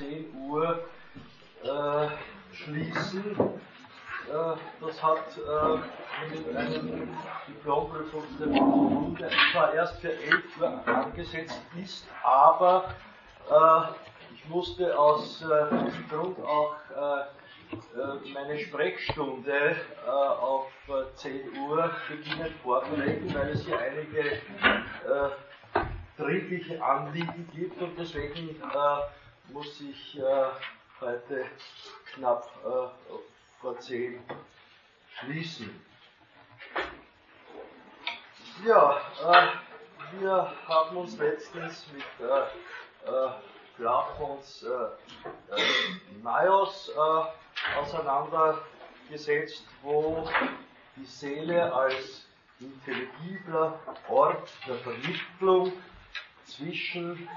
10 Uhr äh, schließen. Äh, das hat äh, mit einem Diplomprüfungstermin zwar erst für 11 Uhr angesetzt ist, aber äh, ich musste aus diesem Grund auch meine Sprechstunde auf 10 Uhr beginnen vorbereiten, weil es hier einige dringliche Anliegen gibt und deswegen muss ich heute knapp vor 10 schließen. Ja, äh, wir haben uns letztens mit äh, äh, Platons äh, äh, äh, auseinandergesetzt, wo die Seele als intelligibler Ort der Vermittlung zwischen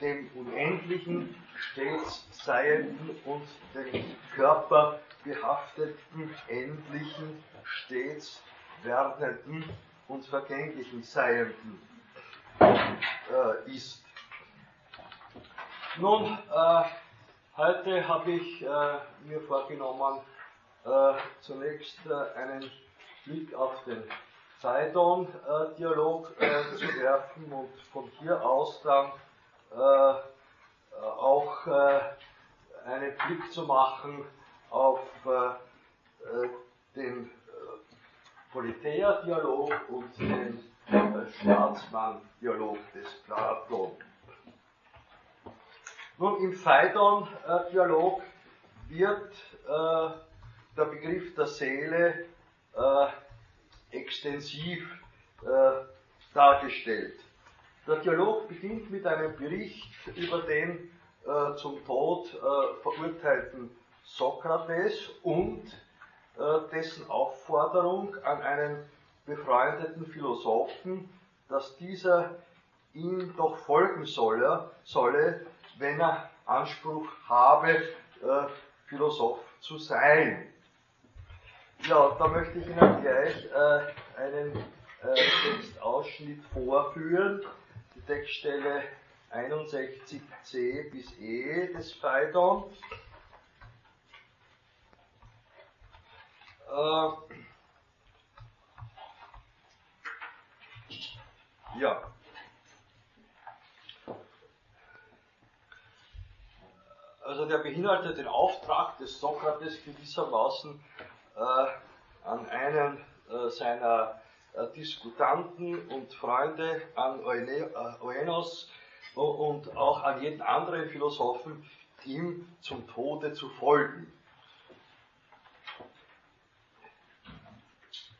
dem Unendlichen, stets Seienden und dem Körper behafteten, endlichen, stets werdenden und vergänglichen Seienden äh, ist. Nun, äh, heute habe ich äh, mir vorgenommen, äh, zunächst äh, einen Blick auf den Phaidon-Dialog äh, zu werfen und von hier aus dann auch einen Blick zu machen auf äh, den äh, Politeia-Dialog und den äh, Staatsmann-Dialog des Platon. Nun, im Phaidon-Dialog wird äh, der Begriff der Seele äh, extensiv äh, dargestellt. Der Dialog beginnt mit einem Bericht über den äh, zum Tod äh, verurteilten Sokrates und äh, dessen Aufforderung an einen befreundeten Philosophen, dass dieser ihm doch folgen solle, solle wenn er Anspruch habe, äh, Philosoph zu sein. Ja, da möchte ich Ihnen gleich äh, einen äh, Textausschnitt vorführen. Die Textstelle 61c bis e des Phaidon. Äh, ja. Also der beinhaltet den Auftrag des Sokrates gewissermaßen an einen äh, seiner äh, Diskutanten und Freunde, an äh, und auch an jeden anderen Philosophen, ihm zum Tode zu folgen.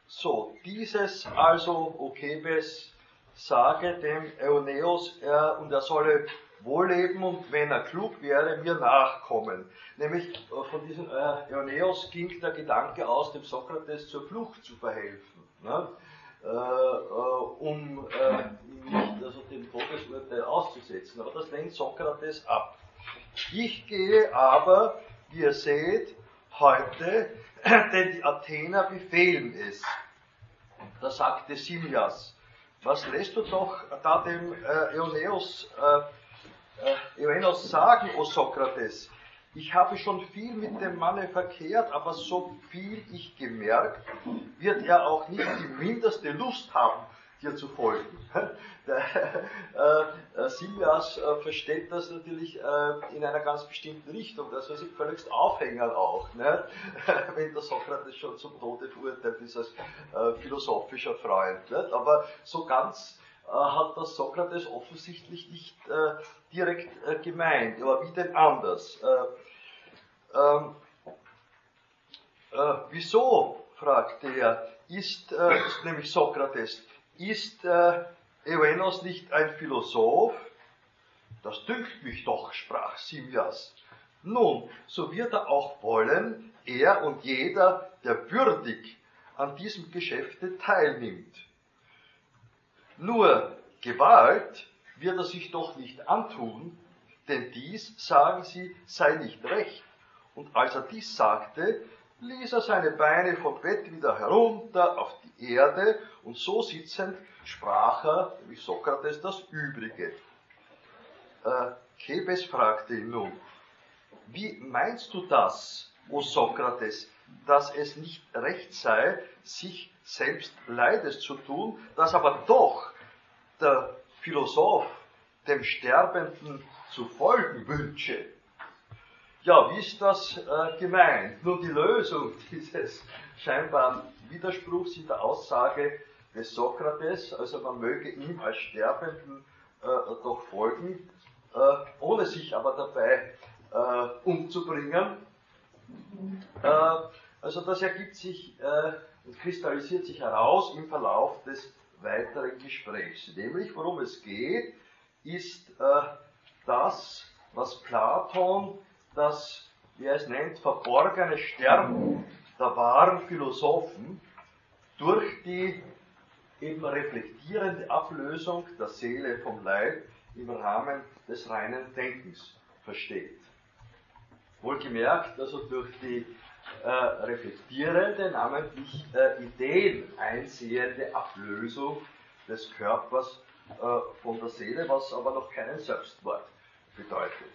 So, dieses also Okebes sage dem Euneos, er, und er solle wohlleben und wenn er klug wäre, mir nachkommen. Nämlich äh, von diesem äh, Euneos ging der Gedanke aus, dem Sokrates zur Flucht zu verhelfen. Ne? Äh, äh, um äh, nicht also dem Todesurteil auszusetzen. Aber das lehnt Sokrates ab. Ich gehe aber, wie ihr seht, heute, denn die Athener befehlen es. Da sagte Simjas, was lässt du doch da dem äh, Eoneus, äh, äh, Eoneus sagen, o Sokrates? Ich habe schon viel mit dem Manne verkehrt, aber so viel ich gemerkt, wird er auch nicht die mindeste Lust haben, dir zu folgen. Der, äh, äh, Silvias versteht das natürlich in einer ganz bestimmten Richtung, das was ich völligst aufhängern auch, ne? wenn der Sokrates schon zum Tode verurteilt ist als philosophischer Freund. Aber so ganz hat das Sokrates offensichtlich nicht direkt gemeint, aber wie denn anders? Ähm, wieso, fragte er, ist, ist nämlich Sokrates, ist äh, Evenos nicht ein Philosoph? Das dünkt mich doch, sprach Simjas. Nun, so wird er auch wollen, er und jeder, der würdig an diesem Geschäfte teilnimmt. Nur Gewalt wird er sich doch nicht antun, denn dies, sagen sie, sei nicht recht. Und als er dies sagte, ließ er seine Beine vom Bett wieder herunter auf die Erde und so sitzend sprach er, wie Sokrates, das Übrige. Äh, Kebes fragte ihn nun, wie meinst du das, o Sokrates, dass es nicht recht sei, sich selbst Leides zu tun, dass aber doch der Philosoph dem Sterbenden zu folgen wünsche? Ja, wie ist das äh, gemeint? Nun, die Lösung dieses scheinbaren Widerspruchs in der Aussage des Sokrates, also man möge ihm als Sterbenden äh, doch folgen, äh, ohne sich aber dabei äh, umzubringen. Äh, also das ergibt sich äh, und kristallisiert sich heraus im Verlauf des weiteren Gesprächs. Nämlich, worum es geht, ist das, was Platon das, wie er es nennt, verborgene Sterben der wahren Philosophen durch die eben reflektierende Ablösung der Seele vom Leib im Rahmen des reinen Denkens versteht. Wohlgemerkt, also durch die äh, reflektierende, namentlich äh, Ideen einsehende Ablösung des Körpers äh, von der Seele, was aber noch keinen Selbstmord bedeutet.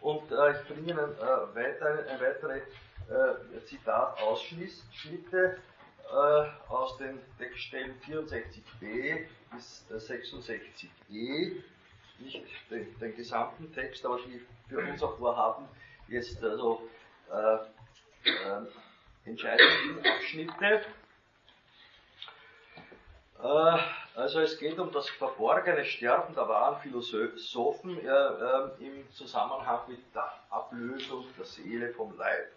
Und äh, ich bringe Ihnen äh, weiter, äh, weitere äh, Zitatausschnitte äh, aus den Textstellen 64b bis 66e, äh, nicht den, den, gesamten Text, aber die für unser Vorhaben jetzt also äh, äh, entscheidenden Abschnitte. Also es geht um das verborgene Sterben der wahren Philosophen äh, äh, im Zusammenhang mit der Ablösung der Seele vom Leib.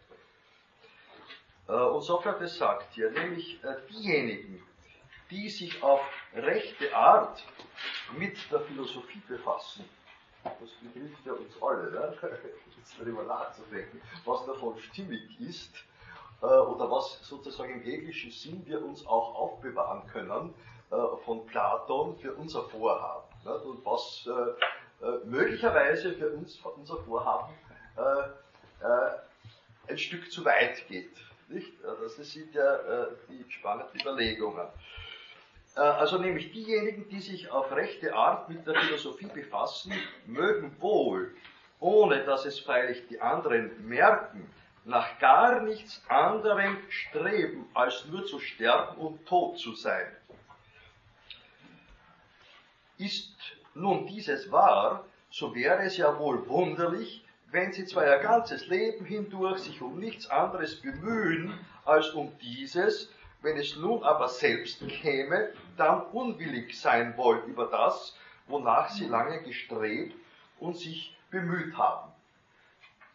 Äh, und Sokrates sagt hier, nämlich äh, diejenigen, die sich auf rechte Art mit der Philosophie befassen, das betrifft ja uns alle, ne? jetzt darüber nachzudenken, was davon stimmig ist äh, oder was sozusagen im hegelischen Sinn wir uns auch aufbewahren können, äh, von Platon für unser Vorhaben. Und was äh, möglicherweise für uns, unser Vorhaben ein Stück zu weit geht. Nicht? Das sind ja die spannenden Überlegungen. Also nämlich diejenigen, die sich auf rechte Art mit der Philosophie befassen, mögen wohl, ohne dass es freilich die anderen merken, nach gar nichts anderem streben, als nur zu sterben und tot zu sein. Ist nun dieses wahr, so wäre es ja wohl wunderlich, wenn sie zwar ihr ganzes Leben hindurch sich um nichts anderes bemühen als um dieses, wenn es nun aber selbst käme, dann unwillig sein wollen über das, wonach sie lange gestrebt und sich bemüht haben.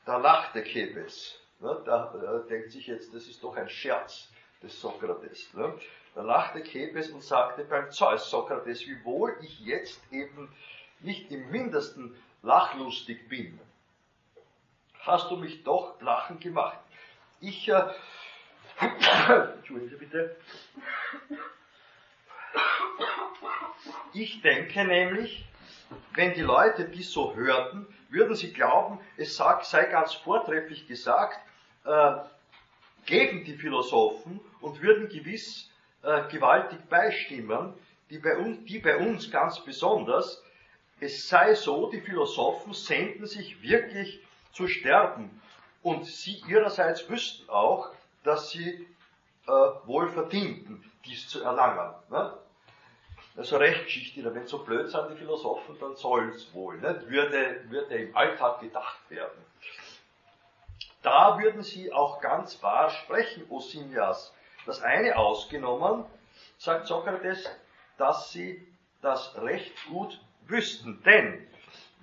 Da lachte Kebes. Ne, da äh, denkt sich jetzt, das ist doch ein Scherz des Sokrates. Ne? Da lachte Kebes und sagte beim Zeus Sokrates, wie wohl ich jetzt eben nicht im mindesten lachlustig bin. Hast du mich doch lachen gemacht. Ich, äh, Entschuldigen Sie bitte. Ich denke nämlich, wenn die Leute dies so hörten, würden sie glauben, es sei ganz vortrefflich gesagt äh, gegen die Philosophen und würden gewiss äh, gewaltig beistimmen, die bei, uns, die bei uns ganz besonders, es sei so, die Philosophen senden sich wirklich zu sterben. Und sie ihrerseits wüssten auch, dass sie äh, wohl verdienten, dies zu erlangen. Ne? Also Rechtsgeschichte, wenn so blöd sind die Philosophen, dann soll es wohl, ne? würde, würde im Alltag gedacht werden. Da würden sie auch ganz wahr sprechen, Osimias, das eine ausgenommen, sagt Sokrates, dass sie das recht gut wüssten. Denn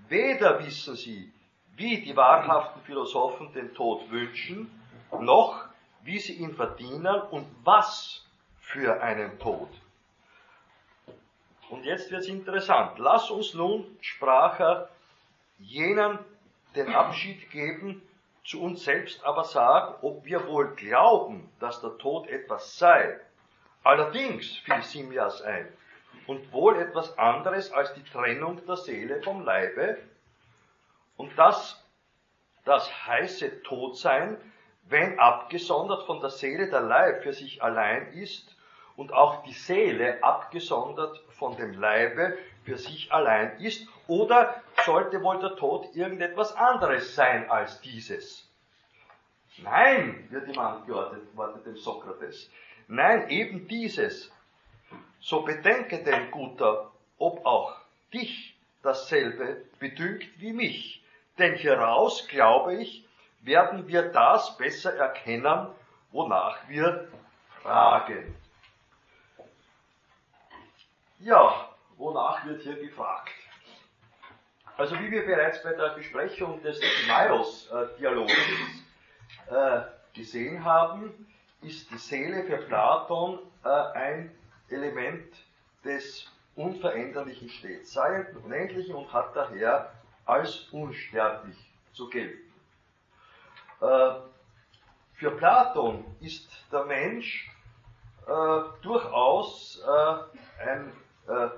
weder wissen sie, wie die wahrhaften Philosophen den Tod wünschen, noch wie sie ihn verdienen und was für einen Tod. Und jetzt wird es interessant. Lass uns nun, sprach er, jenen den Abschied geben, zu uns selbst aber sagen, ob wir wohl glauben, dass der Tod etwas sei. Allerdings fiel Simjas ein, und wohl etwas anderes als die Trennung der Seele vom Leibe, und dass das heiße Todsein, wenn abgesondert von der Seele der Leib für sich allein ist und auch die Seele abgesondert von dem Leibe für sich allein ist? Oder sollte wohl der Tod irgendetwas anderes sein als dieses? Nein, wird ihm antwortet dem Sokrates. Nein, eben dieses. So bedenke denn, Guter, ob auch dich dasselbe bedünkt wie mich. Denn hieraus, glaube ich, werden wir das besser erkennen, wonach wir fragen. Ja, wonach wird hier gefragt? Also wie wir bereits bei der Besprechung des Timaeus-Dialoges äh, gesehen haben, ist die Seele für Platon äh, ein Element des unveränderlichen Stetseienden, Unendlichen und hat daher als unsterblich zu gelten. Äh, für Platon ist der Mensch äh, durchaus äh, ein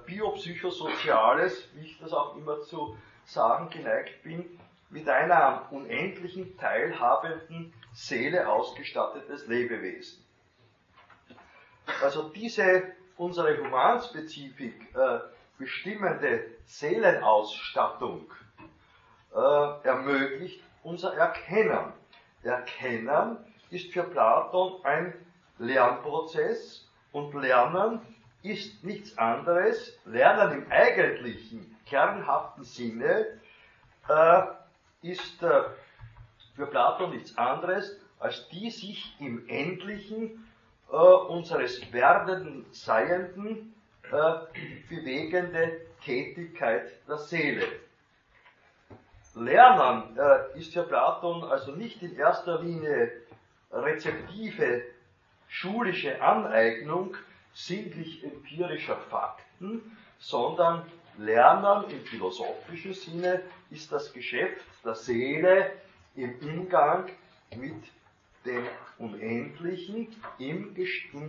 biopsychosoziales, wie ich das auch immer zu sagen geneigt bin, mit einer unendlichen teilhabenden Seele ausgestattetes Lebewesen. Also diese unsere Humanspezifik äh, bestimmende Seelenausstattung äh, ermöglicht unser Erkennen. Erkennen ist für Platon ein Lernprozess und Lernen ist nichts anderes, Lernen im eigentlichen, kernhaften Sinne äh, ist äh, für Platon nichts anderes, als die sich im Endlichen äh, unseres werdenden Seienden äh, bewegende Tätigkeit der Seele. Lernen äh, ist für Platon also nicht in erster Linie rezeptive schulische Aneignung sinnlich-empirischer Fakten, sondern Lernen im philosophischen Sinne ist das Geschäft der Seele im Umgang mit dem Unendlichen in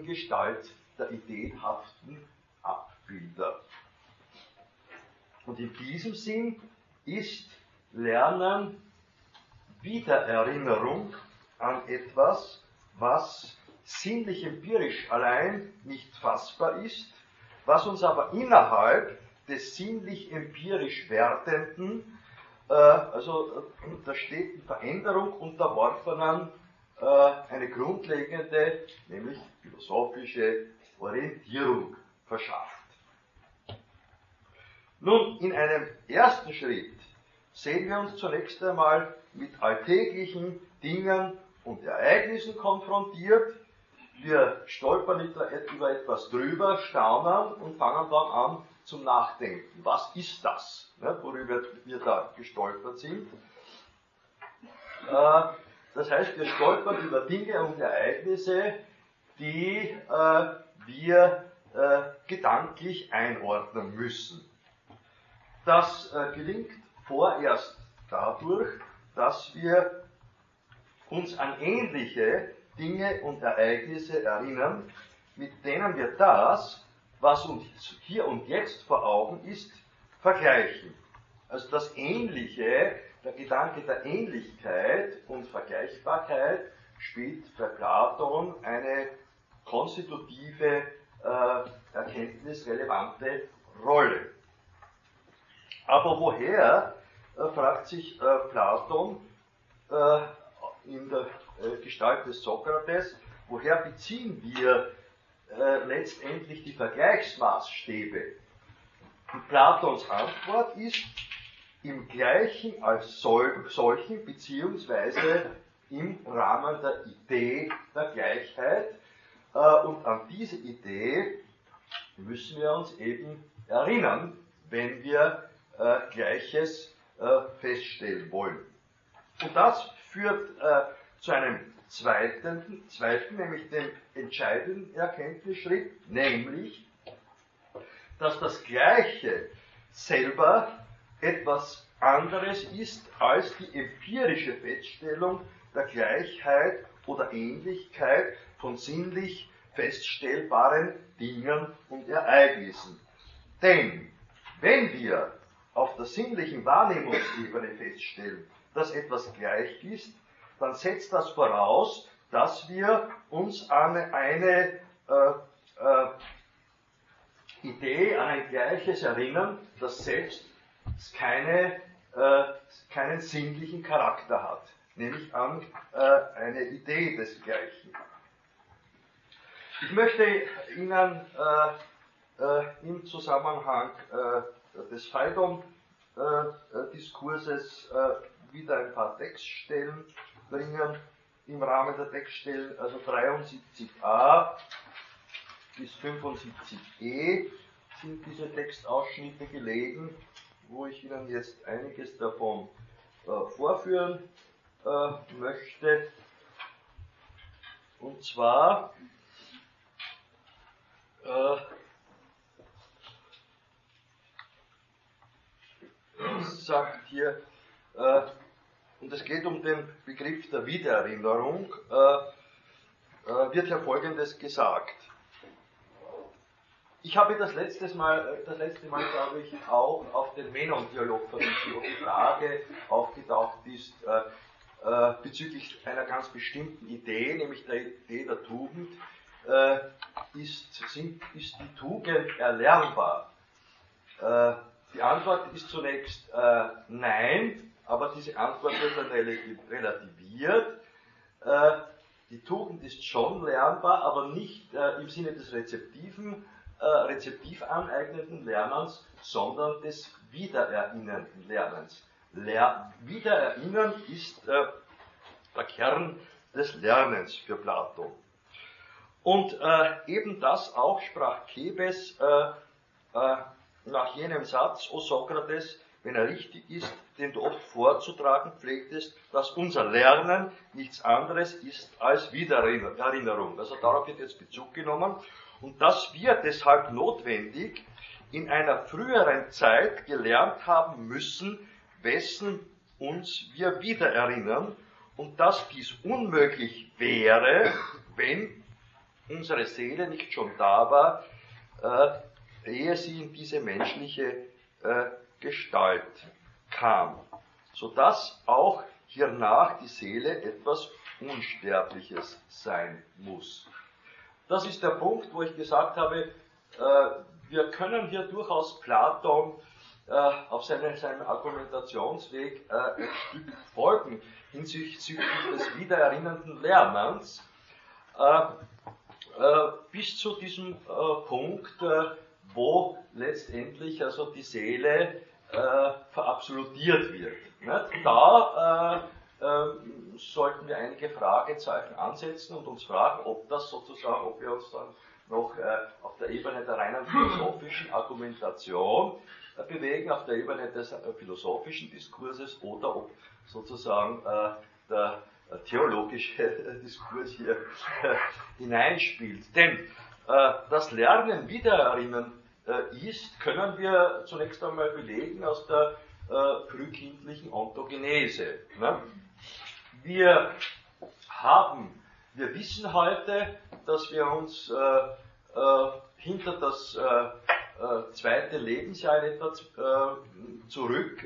Gestalt der ideenhaften Abbilder. Und in diesem Sinn ist Lernen Wiedererinnerung an etwas, was sinnlich empirisch allein nicht fassbar ist, was uns aber innerhalb des sinnlich empirisch Werdenden, äh, also der steten Veränderung unterworfenen, äh, eine grundlegende, nämlich philosophische Orientierung verschafft. Nun, in einem ersten Schritt sehen wir uns zunächst einmal mit alltäglichen Dingen und Ereignissen konfrontiert. Wir stolpern über etwas drüber, staunen und fangen dann an zum Nachdenken. Was ist das, ne, worüber wir da gestolpert sind? Äh, das heißt, wir stolpern über Dinge und Ereignisse, die äh, wir äh, gedanklich einordnen müssen. Das gelingt vorerst dadurch, dass wir uns an ähnliche Dinge und Ereignisse erinnern, mit denen wir das, was uns hier und jetzt vor Augen ist, vergleichen. Also das Ähnliche, der Gedanke der Ähnlichkeit und Vergleichbarkeit spielt bei Platon eine konstitutive, äh, erkenntnisrelevante Rolle. Aber woher, äh, fragt sich äh, Platon äh, in der äh, Gestalt des Sokrates, woher beziehen wir äh, letztendlich die Vergleichsmaßstäbe? Und Platons Antwort ist, im Gleichen als sol solchen, beziehungsweise im Rahmen der Idee der Gleichheit. Äh, und an diese Idee müssen wir uns eben erinnern, wenn wir äh, Gleiches äh, feststellen wollen. Und das führt äh, zu einem zweiten, zweiten, nämlich dem entscheidenden Erkenntnisschritt, nämlich, dass das Gleiche selber etwas anderes ist als die empirische Feststellung der Gleichheit oder Ähnlichkeit von sinnlich feststellbaren Dingen und Ereignissen. Denn wenn wir auf der sinnlichen Wahrnehmungsebene feststellen, dass etwas gleich ist, dann setzt das voraus, dass wir uns an eine äh, äh, Idee an ein gleiches Erinnern, das selbst keine, äh, keinen sinnlichen Charakter hat, nämlich an äh, eine Idee desgleichen. Ich möchte Ihnen äh, äh, im Zusammenhang des Phaidon-Diskurses wieder ein paar Textstellen bringen. Im Rahmen der Textstellen, also 73a bis 75e, sind diese Textausschnitte gelegen, wo ich Ihnen jetzt einiges davon vorführen möchte. Und zwar äh, sagt hier, äh, und es geht um den Begriff der Wiedererinnerung, äh, äh, wird hier Folgendes gesagt. Ich habe das letzte Mal, äh, das letzte Mal glaube ich, auch auf den Menon-Dialog verwiesen, wo die Frage aufgetaucht ist, äh, äh, bezüglich einer ganz bestimmten Idee, nämlich der Idee der Tugend, äh, ist, sind, ist die Tugend erlernbar? Die Antwort ist zunächst äh, nein, aber diese Antwort wird dann relativiert. Äh, die Tugend ist schon lernbar, aber nicht äh, im Sinne des rezeptiven, äh, rezeptiv aneignenden Lernens, sondern des wiedererinnernden Lernens. Ler Wiedererinnern ist äh, der Kern des Lernens für Platon. Und äh, eben das auch sprach Kebes äh, äh, nach jenem Satz, O Sokrates, wenn er richtig ist, den du oft vorzutragen pflegtest, dass unser Lernen nichts anderes ist als Wiedererinnerung. Also darauf wird jetzt Bezug genommen. Und dass wir deshalb notwendig in einer früheren Zeit gelernt haben müssen, wessen uns wir wiedererinnern und dass dies unmöglich wäre, wenn unsere Seele nicht schon da war, äh, ehe sie in diese menschliche äh, Gestalt kam, sodass auch hiernach die Seele etwas Unsterbliches sein muss. Das ist der Punkt, wo ich gesagt habe, äh, wir können hier durchaus Platon äh, auf seine, seinem Argumentationsweg äh, ein Stück folgen hinsichtlich des wiedererinnernden Lernens. Äh, äh, bis zu diesem Punkt, wo letztendlich also die Seele verabsolutiert wird. Da ähm, sollten wir einige Fragezeichen ansetzen und uns fragen, ob das sozusagen, ob wir uns dann noch auf der Ebene der reinen philosophischen Argumentation bewegen, auf der Ebene des philosophischen Diskurses oder ob sozusagen der theologische Diskurs hier äh, hineinspielt. Denn äh, das Lernen wiedererinnern äh, ist, können wir zunächst einmal belegen aus der frühkindlichen Ontogenese. Ne? Wir haben, wir wissen heute, dass wir uns hinter das zweite Lebensjahr etwa zurück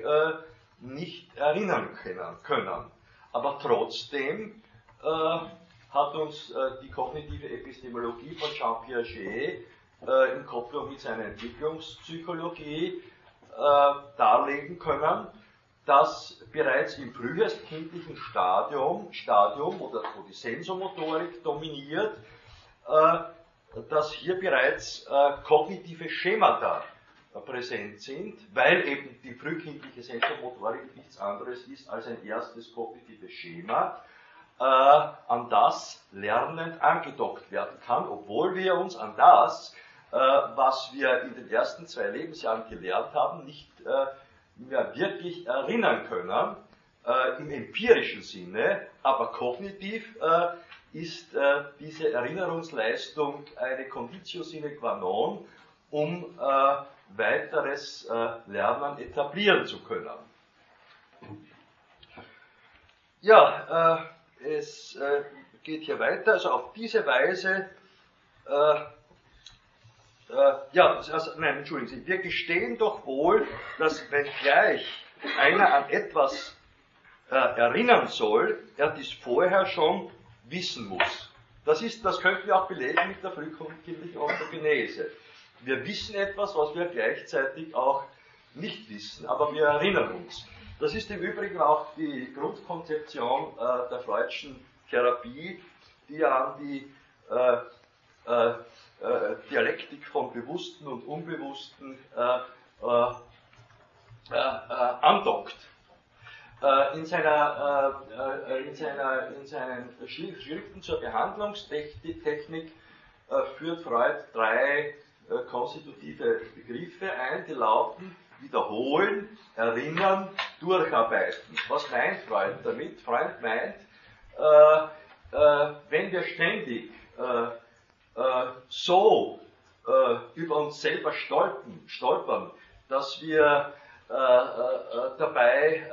nicht erinnern können. Aber trotzdem äh, hat uns äh, die kognitive Epistemologie von Jean Piaget äh, in Kopplung mit seiner Entwicklungspsychologie äh, darlegen können, dass bereits im frühestkindlichen Stadium, Stadium oder wo die Sensomotorik dominiert, äh, dass hier bereits äh, kognitive Schemata präsent sind, weil eben die frühkindliche Sensormotorik nichts anderes ist als ein erstes kognitives Schema, äh, an das lernend angedockt werden kann, obwohl wir uns an das, äh, was wir in den ersten zwei Lebensjahren gelernt haben, nicht äh, mehr wirklich erinnern können, äh, im empirischen Sinne, aber kognitiv äh, ist äh, diese Erinnerungsleistung eine Conditio sine qua non, um weiteres äh, Lernen etablieren zu können. Ja, äh, es äh, geht hier weiter. Also auf diese Weise, äh, ja, also, nein, entschuldigen Sie, wir gestehen doch wohl, dass wenn gleich einer an etwas äh, erinnern soll, er dies vorher schon wissen muss. Das, ist, das könnten wir auch belegen mit der frühkindlichen Orthogenese. Wir wissen etwas, was wir gleichzeitig auch nicht wissen, aber wir erinnern uns. Das ist im Übrigen auch die Grundkonzeption äh, der Freudschen Therapie, die ja an die äh, äh Dialektik von Bewussten und Unbewussten äh, äh, andockt. In, seiner, in, seiner, in seinen Schriften zur Behandlungstechnik führt Freud drei konstitutive Begriffe ein, die lauten wiederholen, erinnern, durcharbeiten. Was meint Freud damit? Freud meint, äh, äh, wenn wir ständig äh, äh so äh, über uns selber stolpern, stolpern dass wir äh, dabei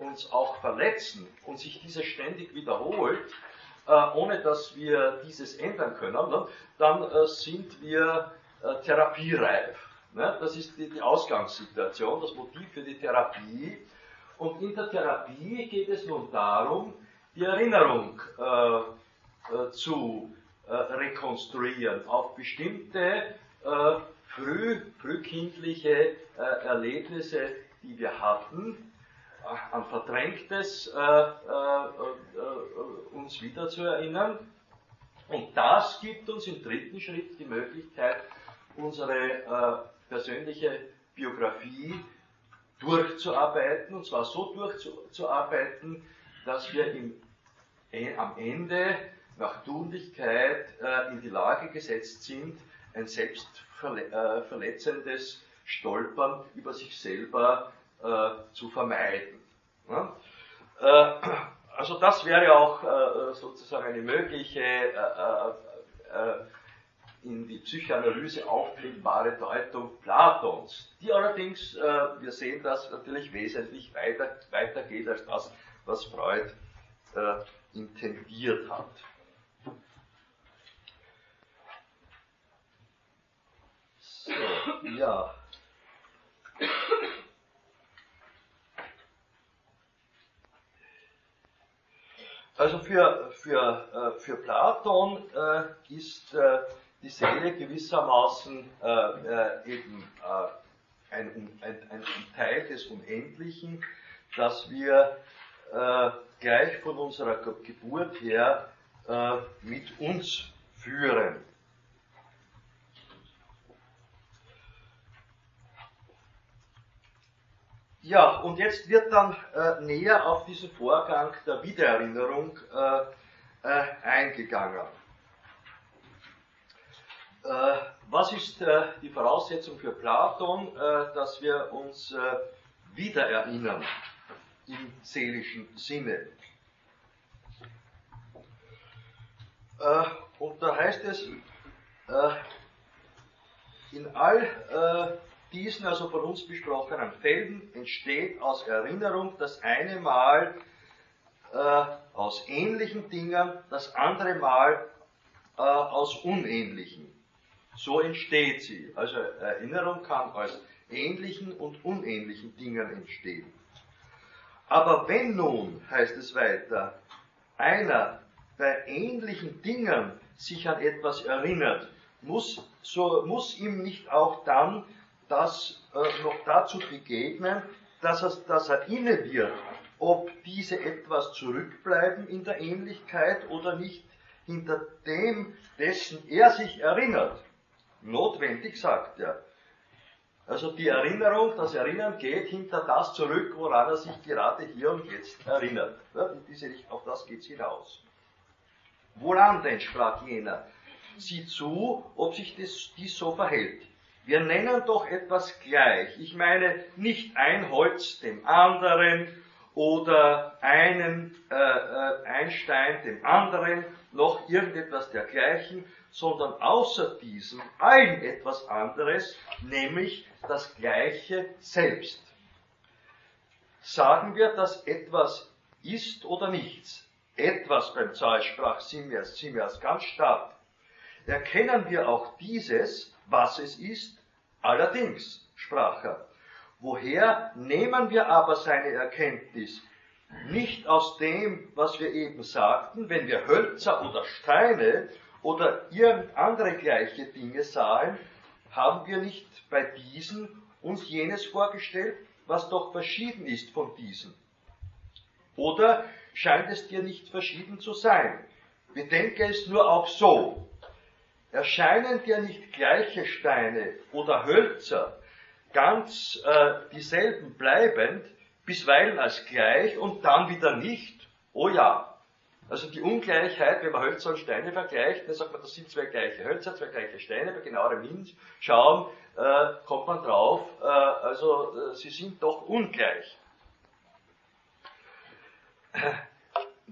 uns auch verletzen und sich dieses ständig wiederholt, ohne dass wir dieses ändern können, ne, dann sind wir therapiereif. Ne? Das ist die, die Ausgangssituation, das Motiv für die Therapie. Und in der Therapie geht es nun darum, die Erinnerung äh, äh, zu äh, rekonstruieren auf bestimmte äh, früh, frühkindliche äh, Erlebnisse, die wir hatten, äh, an Verdrängtes uns wieder zu erinnern. Und das gibt uns im dritten Schritt die Möglichkeit, unsere persönliche Biografie durchzuarbeiten, und zwar so durchzuarbeiten, dass wir im, äh, am Ende nach Tunlichkeit äh, in die Lage gesetzt sind, ein selbstverletzendes äh, Stolpern über sich selber äh, zu vermeiden. Ja? Äh, also das wäre auch äh, sozusagen eine mögliche in die Psychoanalyse aufklimbare Deutung Platons, die allerdings, äh, wir sehen das, natürlich wesentlich weiter, weiter geht als das, was Freud äh, intendiert hat. So, ja. Also für, für, äh, für Platon äh, ist äh, die Seele gewissermaßen eben ein, ein, ein, Teil des Unendlichen, das wir gleich von unserer Geburt her mit uns führen. Ja, und jetzt wird dann äh, näher auf diesen Vorgang der Wiedererinnerung eingegangen. Äh, was ist äh, die Voraussetzung für Platon, äh, dass wir uns wiedererinnern im seelischen Sinne? Und da heißt es, in all diesen also von uns besprochenen Fällen entsteht aus Erinnerung das eine Mal aus ähnlichen Dingen, das andere Mal aus unähnlichen. So entsteht sie. Also Erinnerung kann aus ähnlichen und unähnlichen Dingen entstehen. Aber wenn nun, heißt es weiter, einer bei ähnlichen Dingen sich an etwas erinnert, muss, so muss ihm nicht auch dann das äh, noch dazu begegnen, dass er, dass er inne wird, ob diese etwas zurückbleiben in der Ähnlichkeit oder nicht hinter dem, dessen er sich erinnert notwendig, sagt er. Also die Erinnerung, das Erinnern geht hinter das zurück, woran er sich gerade hier und jetzt erinnert. Ja, diese, auf das geht es hinaus. Woran denn, sprach jener? Sieh zu, ob sich das, dies so verhält. Wir nennen doch etwas gleich. Ich meine nicht ein Holz dem anderen oder einen äh, äh ein Stein dem anderen, noch irgendetwas dergleichen, sondern außer diesem allen etwas anderes, nämlich das Gleiche selbst. Sagen wir, dass etwas ist oder nichts. Etwas beim Zweisprach Simmias, Simmias ganz stark. Erkennen wir auch dieses, was es ist, allerdings, sprach er. Woher nehmen wir aber seine Erkenntnis? nicht aus dem, was wir eben sagten, wenn wir Hölzer oder Steine oder irgend andere gleiche Dinge sahen, haben wir nicht bei diesen uns jenes vorgestellt, was doch verschieden ist von diesen? Oder scheint es dir nicht verschieden zu sein? Bedenke es nur auch so. Erscheinen dir nicht gleiche Steine oder Hölzer ganz äh, dieselben bleibend, bisweilen als gleich und dann wieder nicht? Oh ja. Also die Ungleichheit, wenn man Hölzer und Steine vergleicht, dann sagt man, das sind zwei gleiche Hölzer, zwei gleiche Steine, bei genauerem Hinschauen äh, kommt man drauf, äh, also äh, sie sind doch ungleich.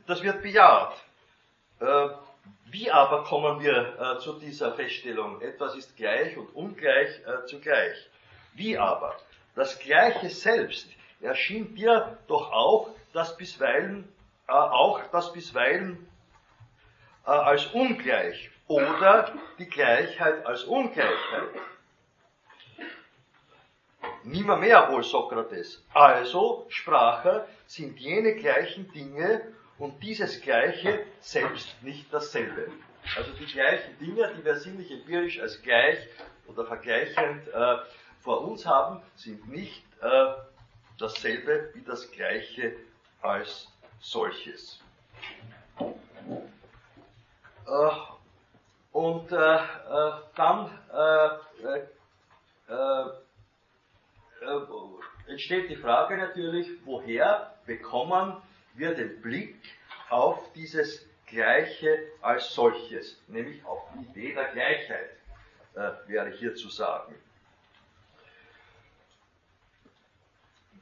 Das wird bejaht. Äh, wie aber kommen wir äh, zu dieser Feststellung, etwas ist gleich und ungleich äh, zugleich? Wie aber? Das Gleiche selbst erschien dir doch auch, dass bisweilen, auch das bisweilen als ungleich oder die Gleichheit als Ungleichheit. Nimmermehr wohl Sokrates. Also, sprach er, sind jene gleichen Dinge und dieses Gleiche selbst nicht dasselbe. Also die gleichen Dinge, die wir sinnlich empirisch als gleich oder vergleichend äh, vor uns haben, sind nicht äh, dasselbe wie das Gleiche als solches. Äh, und äh, äh, dann äh, entsteht die Frage natürlich, woher bekommen wir den Blick auf dieses Gleiche als solches, nämlich auf die Idee der Gleichheit, äh, wäre hier zu sagen.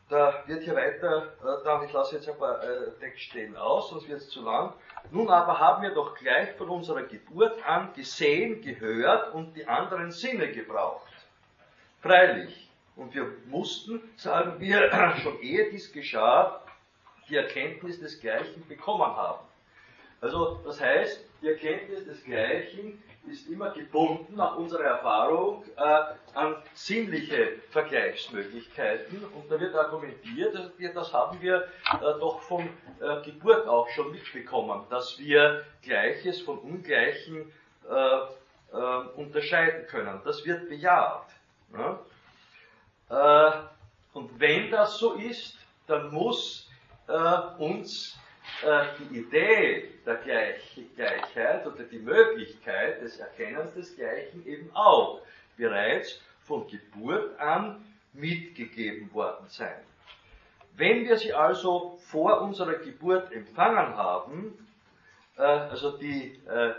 Da wird hier weiter, äh, ich lasse jetzt ein paar äh, Textstellen aus, sonst wird es zu lang. Nun aber haben wir doch gleich von unserer Geburt an gesehen, gehört und die anderen Sinne gebraucht. Freilich. Und wir mussten, sagen wir, schon ehe dies geschah, die Erkenntnis des Gleichen bekommen haben. Also das heißt, die Erkenntnis des Gleichen ist immer gebunden nach unserer Erfahrung äh, an sinnliche Vergleichsmöglichkeiten und da wird argumentiert, das haben wir äh, doch von äh, Geburt auch schon mitbekommen, dass wir Gleiches von Ungleichen äh, äh, unterscheiden können. Das wird bejaht. Ja? Äh, und wenn das so ist, dann muss äh, uns äh, die Idee der Gleich Gleichheit oder die Möglichkeit des Erkennens des Gleichen eben auch bereits von Geburt an mitgegeben worden sein. Wenn wir sie also vor unserer Geburt empfangen haben, äh, also die äh,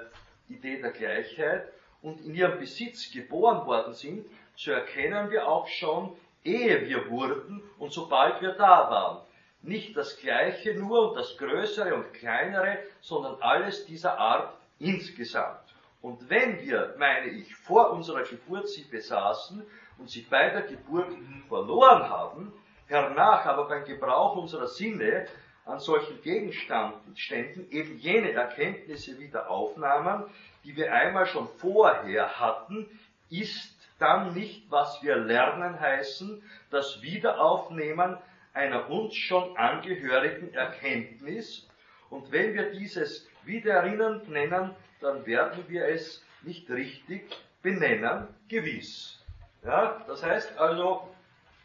Idee der Gleichheit, und in ihrem Besitz geboren worden sind, so erkennen wir auch schon, ehe wir wurden und sobald wir da waren, nicht das Gleiche nur und das Größere und Kleinere, sondern alles dieser Art insgesamt. Und wenn wir, meine ich, vor unserer Geburt sie besaßen und sie bei der Geburt verloren haben, hernach aber beim Gebrauch unserer Sinne an solchen Gegenständen eben jene Erkenntnisse wieder aufnahmen, die wir einmal schon vorher hatten, ist dann nicht, was wir lernen heißen, das Wiederaufnehmen einer uns schon angehörigen Erkenntnis. Und wenn wir dieses Wiedererinnern nennen, dann werden wir es nicht richtig benennen, gewiss. Ja, das heißt also,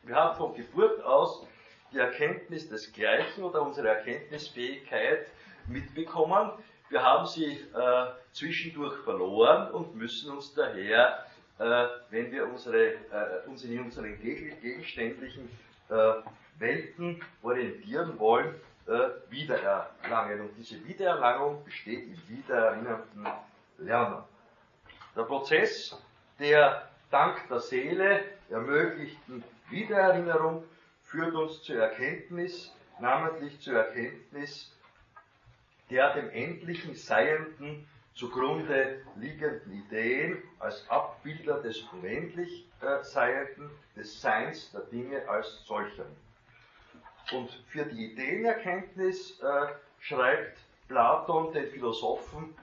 wir haben von Geburt aus die Erkenntnis des Gleichen oder unsere Erkenntnisfähigkeit mitbekommen. Wir haben sie äh, zwischendurch verloren und müssen uns daher, äh, wenn wir unsere, äh, uns in unseren gegenständlichen äh, Welten orientieren wollen, äh, wiedererlangen. Und diese Wiedererlangung besteht im wiedererinnernden Lernen. Der Prozess der dank der Seele ermöglichten Wiedererinnerung führt uns zur Erkenntnis, namentlich zur Erkenntnis der dem endlichen Seienden zugrunde liegenden Ideen als Abbilder des unendlich äh, Seienden, des Seins der Dinge als solchen. Und für die Ideenerkenntnis äh, schreibt Platon den Philosophen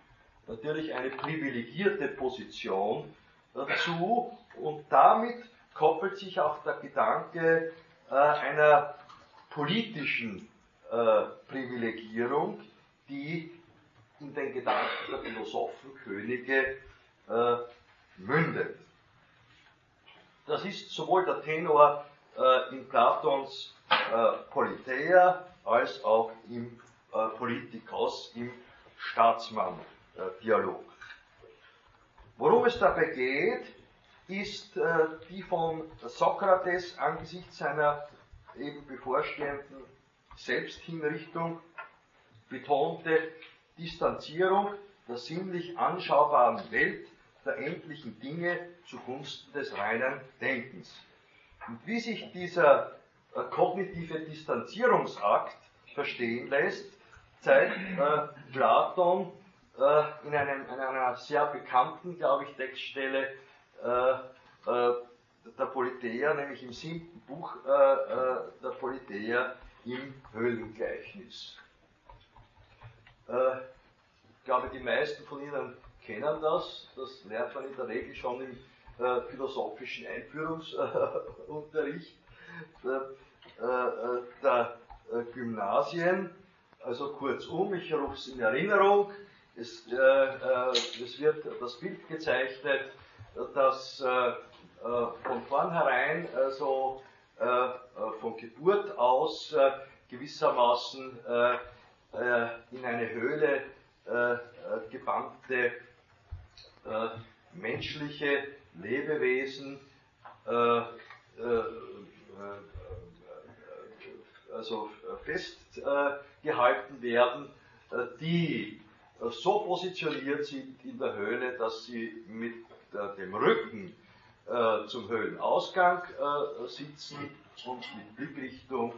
natürlich eine privilegierte Position dazu und damit koppelt sich auch der Gedanke äh, einer politischen äh, Privilegierung, die in den Gedanken der Philosophenkönige äh, mündet. Das ist sowohl der Tenor äh, in Platons äh, Politeia als auch im äh, Politikos, im Staatsmann-Dialog. Worum es dabei geht, ist äh, die von Sokrates angesichts seiner eben bevorstehenden Selbsthinrichtung betonte Distanzierung der sinnlich anschaubaren Welt der endlichen Dinge zugunsten des reinen Denkens. Und wie sich dieser äh, kognitive Distanzierungsakt verstehen lässt, zeigt äh, Platon äh, in, einem, in, einer sehr bekannten, glaube ich, Textstelle äh, äh, der Politeia, nämlich im siebten Buch äh, der Politeia im Höhlengleichnis. ich glaube, die meisten von Ihnen kennen das. Das lernt man in der Regel schon im philosophischen Einführungsunterricht der, äh, der äh, Gymnasien. Also kurzum, ich rufe es in Erinnerung, es, äh, äh, es, wird das Bild gezeichnet, dass äh, von vornherein so von Geburt aus gewissermaßen in eine Höhle gebannte äh, menschliche Lebewesen äh, äh, also festgehalten werden, die so positioniert sind in der Höhle, dass sie mit dem Rücken zum Höhlenausgang sitzen und mit Blickrichtung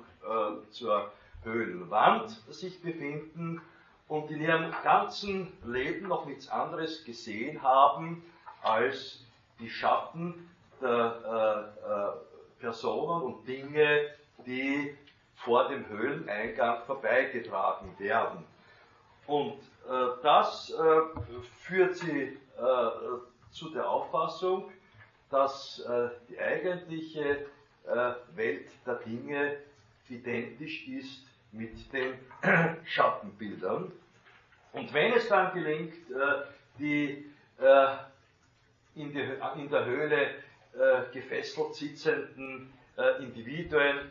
zur Höhlenwand sich befinden und in ihrem ganzen Leben noch nichts anderes gesehen haben als die Schatten der äh, äh, Personen und Dinge, die vor dem Höhleneingang vorbeigetragen werden. Und äh, das äh, führt sie äh, zu der Auffassung, dass äh, die eigentliche Welt der Dinge identisch ist mit den Schattenbildern. Und wenn es dann gelingt, äh, die äh, in, der Höhle äh, gefesselt sitzenden Individuen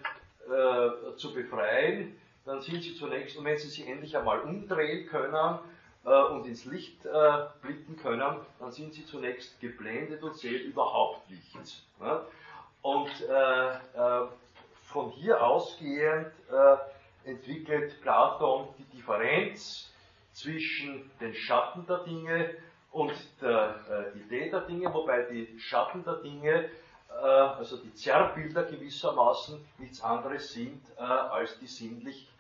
zu befreien, dann sind sie zunächst, und wenn sie sich endlich einmal umdrehen können und ins Licht blicken können, dann sind sie zunächst geblendet und sehen überhaupt nichts. Und von hier ausgehend entwickelt Platon die Differenz zwischen den Schatten der Dinge und der äh, Idee der Dinge, wobei die Schatten der Dinge, äh, also die Zerrbilder gewissermaßen, nichts anderes sind äh, als die sinnlich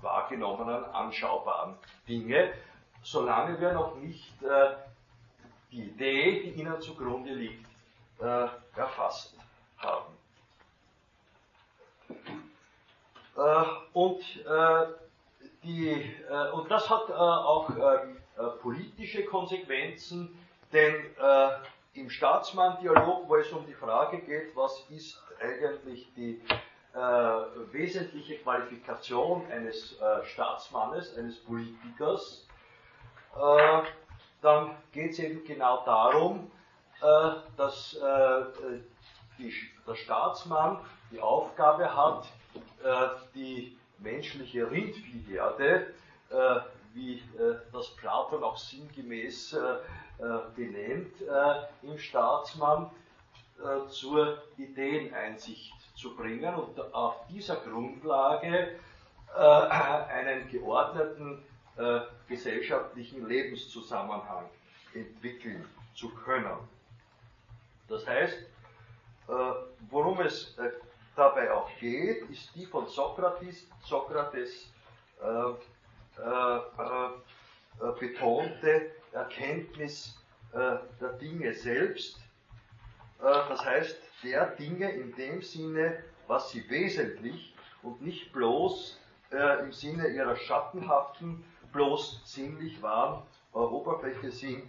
wahrgenommenen, anschaubaren Dinge, solange wir noch nicht die Idee, die ihnen zugrunde liegt, erfasst haben. Und, äh, die, äh, und das hat auch politische Konsequenzen, denn im Staatsmann-Dialog, wo es um die Frage geht, was ist eigentlich die äh, wesentliche Qualifikation eines äh, Staatsmannes, eines Politikers, äh, dann geht es eben genau darum, dass die, der Staatsmann die Aufgabe hat, äh, die menschliche Rindviehherde, äh, wie äh, das Platon auch sinngemäß benennt im Staatsmann, zur Ideeneinsicht zu bringen und auf dieser Grundlage einen geordneten gesellschaftlichen Lebenszusammenhang entwickeln zu können. Das heißt, worum es dabei auch geht, ist die von Sokrates, Sokrates äh, äh, äh, betonte Erkenntnis äh, der Dinge selbst. Äh, das heißt, der Dinge in dem Sinne, was sie wesentlich und nicht bloß äh, im Sinne ihrer schattenhaften, bloß sinnlich wahren Oberfläche sind.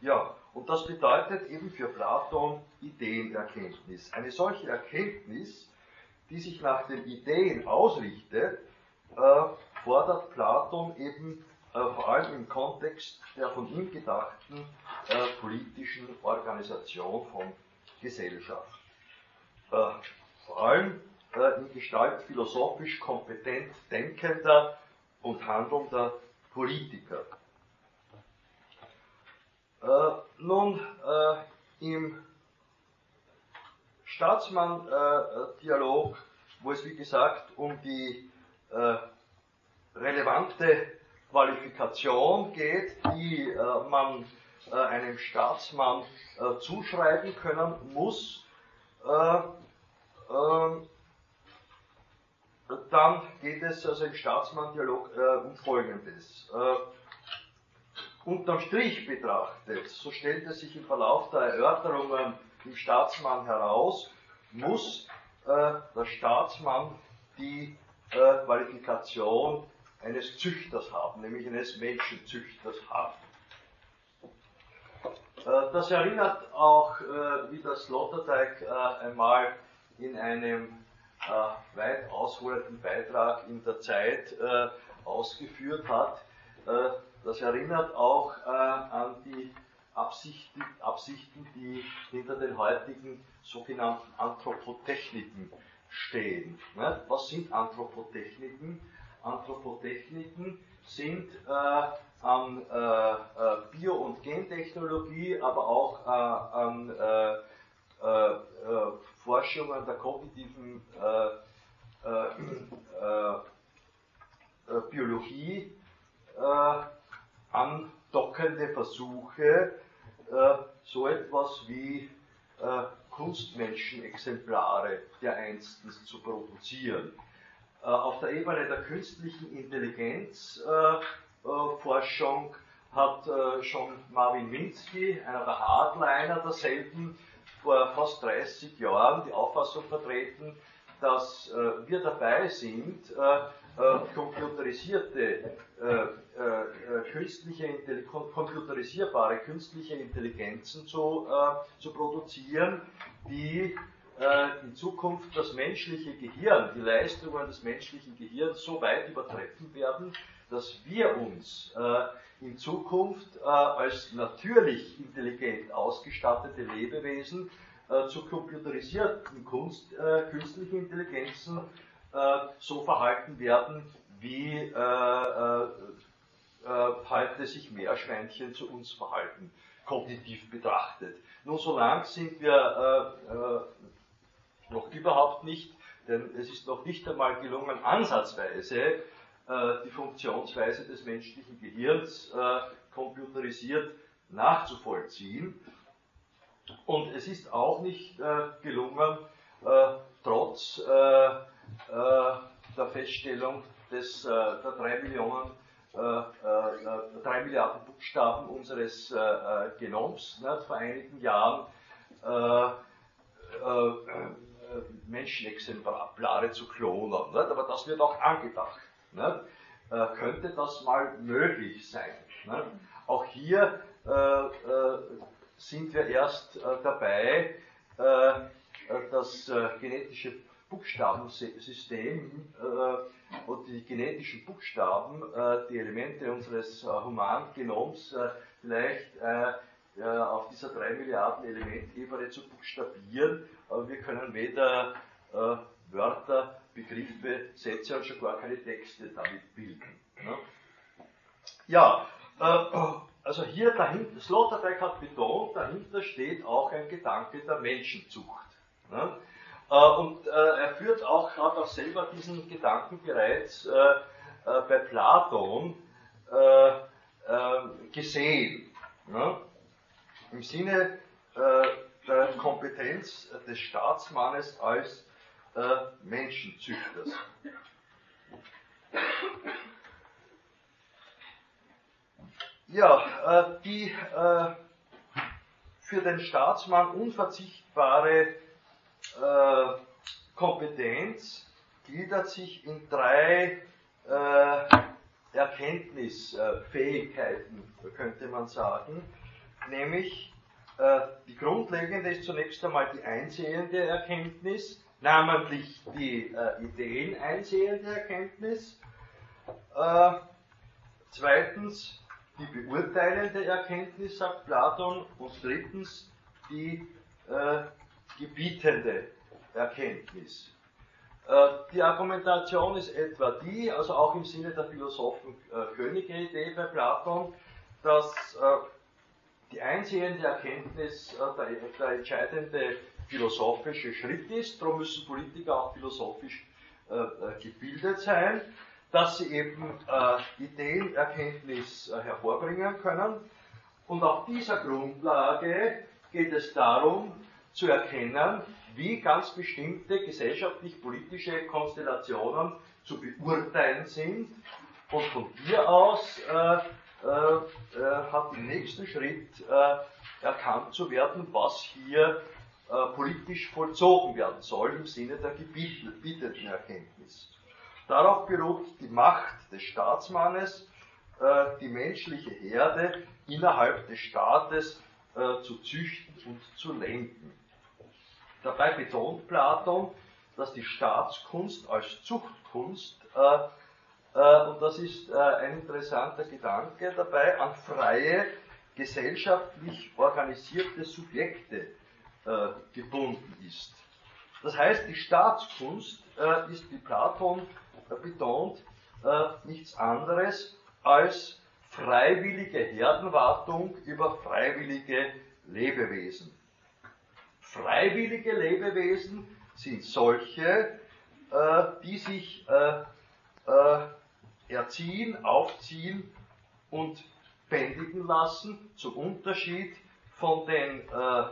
ja, und das bedeutet eben für Platon Ideenerkenntnis. Eine solche Erkenntnis die sich nach den Ideen ausrichtet, äh, fordert Platon eben äh, vor allem im Kontext der von ihm gedachten äh, politischen Organisation von Gesellschaft. Äh, vor allem äh, in Gestalt philosophisch kompetent denkender und handelnder Politiker. Äh, nun, im Staatsmann-Dialog, wo es wie gesagt um die äh, relevante Qualifikation geht, die äh, man äh, einem Staatsmann äh, zuschreiben können muss, äh, ähm, dann geht es also im Staatsmann-Dialog äh, um Folgendes. unterm Strich betrachtet, so stellt es sich im Verlauf der Erörterungen im Staatsmann heraus, muss der Staatsmann die Qualifikation eines Züchters haben, nämlich eines Menschenzüchters haben. Äh, das erinnert auch, äh, wie das Sloterdijk äh, einmal in einem weit ausholenden Beitrag in der Zeit ausgeführt hat. Das erinnert auch an die Absichten, Absichten, die hinter den heutigen sogenannten Anthropotechniken stehen. Ne? Was sind Anthropotechniken? Anthropotechniken sind äh, an äh, äh, Bio- und Gentechnologie, aber auch äh, an äh, äh, Forschungen der kognitiven Biologie andockende Versuche, so etwas wie Kunstmenschenexemplare der Einstens zu produzieren. Äh, auf der Ebene der künstlichen Intelligenzforschung äh, hat äh, schon Marvin Minsky, einer der Hardliner derselben, vor fast 30 Jahren die Auffassung vertreten, dass wir dabei sind, computerisierte, künstliche, computerisierbare künstliche Intelligenzen zu, zu produzieren, die äh, in Zukunft das menschliche Gehirn, die Leistungen des menschlichen Gehirns so weit übertreffen werden, dass wir uns äh, in Zukunft äh, als natürlich intelligent ausgestattete Lebewesen zu computerisierten Kunst, künstlichen Intelligenzen so verhalten werden, wie heute sich Meerschweinchen zu uns verhalten, kognitiv betrachtet. Nun, so lang sind wir noch überhaupt nicht, denn es ist noch nicht einmal gelungen, ansatzweise äh, die Funktionsweise des menschlichen Gehirns äh, computerisiert nachzuvollziehen. Und es ist auch nicht äh, gelungen, äh, trotz äh, äh, der Feststellung des, der drei Millionen drei Milliarden Buchstaben unseres Genoms ne, vor einigen Jahren äh, Menschenexemplare zu klonen. Nicht? Aber das wird auch angedacht. Äh, könnte das mal möglich sein? Nicht? Auch hier äh, äh sind wir erst äh, dabei, äh, das genetische Buchstabensystem und die genetischen Buchstaben, die Elemente unseres Humangenoms vielleicht auf dieser 3 Milliarden Elementebene zu buchstabieren aber wir können weder äh, Wörter, Begriffe, Sätze und schon gar keine Texte damit bilden. Ne? Ja, äh, also hier dahinter, Sloterdijk hat betont, dahinter steht auch ein Gedanke der Menschenzucht. Ne? Äh, und äh, er führt auch, hat auch selber diesen Gedanken bereits äh, bei Platon gesehen. Ne? Im Sinne der Kompetenz des Staatsmannes als Menschenzüchters. Ja, die für den Staatsmann unverzichtbare äh, Kompetenz gliedert sich in drei äh, Erkenntnisfähigkeiten, könnte man sagen, nämlich äh, die grundlegende ist zunächst einmal die einsehende Erkenntnis, namentlich die äh, Ideen einsehende Erkenntnis, äh, zweitens die beurteilende Erkenntnis, sagt Platon, und drittens die äh, gebietende Erkenntnis. Äh, die Argumentation ist etwa die, also auch im Sinne der Philosophen-Könige-Idee bei Platon, dass äh, die einsehende Erkenntnis äh, der, der, entscheidende philosophische Schritt ist. Darum müssen Politiker auch philosophisch gebildet sein, dass sie eben Ideenerkenntnis hervorbringen können. Und auf dieser Grundlage geht es darum, zu erkennen, wie ganz bestimmte gesellschaftlich-politische Konstellationen zu beurteilen sind. Und von hier aus äh, äh, äh, hat im nächsten Schritt äh, erkannt zu werden, was hier äh, politisch vollzogen werden soll im Sinne der gebietenden Erkenntnis. Darauf beruht die Macht des Staatsmannes, die menschliche Herde innerhalb des Staates zu züchten und zu lenken. Dabei betont Platon, dass die Staatskunst als Zuchtkunst, äh, äh, und das ist äh, ein interessanter Gedanke dabei, an freie, gesellschaftlich organisierte Subjekte äh, gebunden ist. Das heißt, die Staatskunst äh, ist, wie Platon betont, äh, nichts anderes als freiwillige Herdenwartung über freiwillige Lebewesen. Freiwillige Lebewesen sind solche, äh, die sich äh, äh, erziehen, aufziehen und bändigen lassen, zum Unterschied von den äh,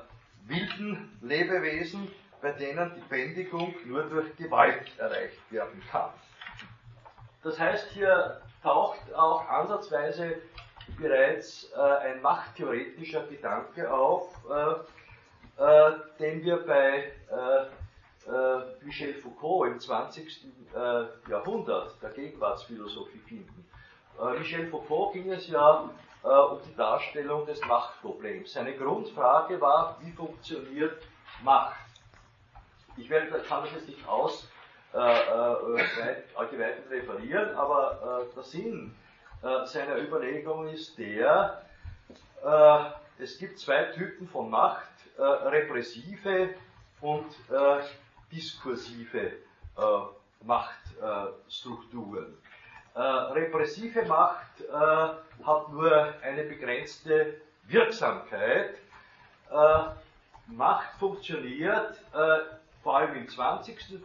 wilden Lebewesen, bei denen die Bändigung nur durch Gewalt erreicht werden kann. Das heißt, hier taucht auch ansatzweise bereits äh, ein machttheoretischer Gedanke auf, äh, äh, den wir bei äh, äh, Michel Foucault im 20. Äh, Jahrhundert der Gegenwartsphilosophie finden. Äh, Michel Foucault ging es ja äh, um die Darstellung des Machtproblems. Seine Grundfrage war, wie funktioniert Macht? Ich werde, kann das jetzt nicht aus weit, allgemein referieren, aber der Sinn seiner Überlegung ist der, es gibt zwei Typen von Macht äh, repressive und äh, diskursive äh, Machtstrukturen. Äh, repressive Macht äh, hat nur eine begrenzte Wirksamkeit. Macht funktioniert vor allem im 20.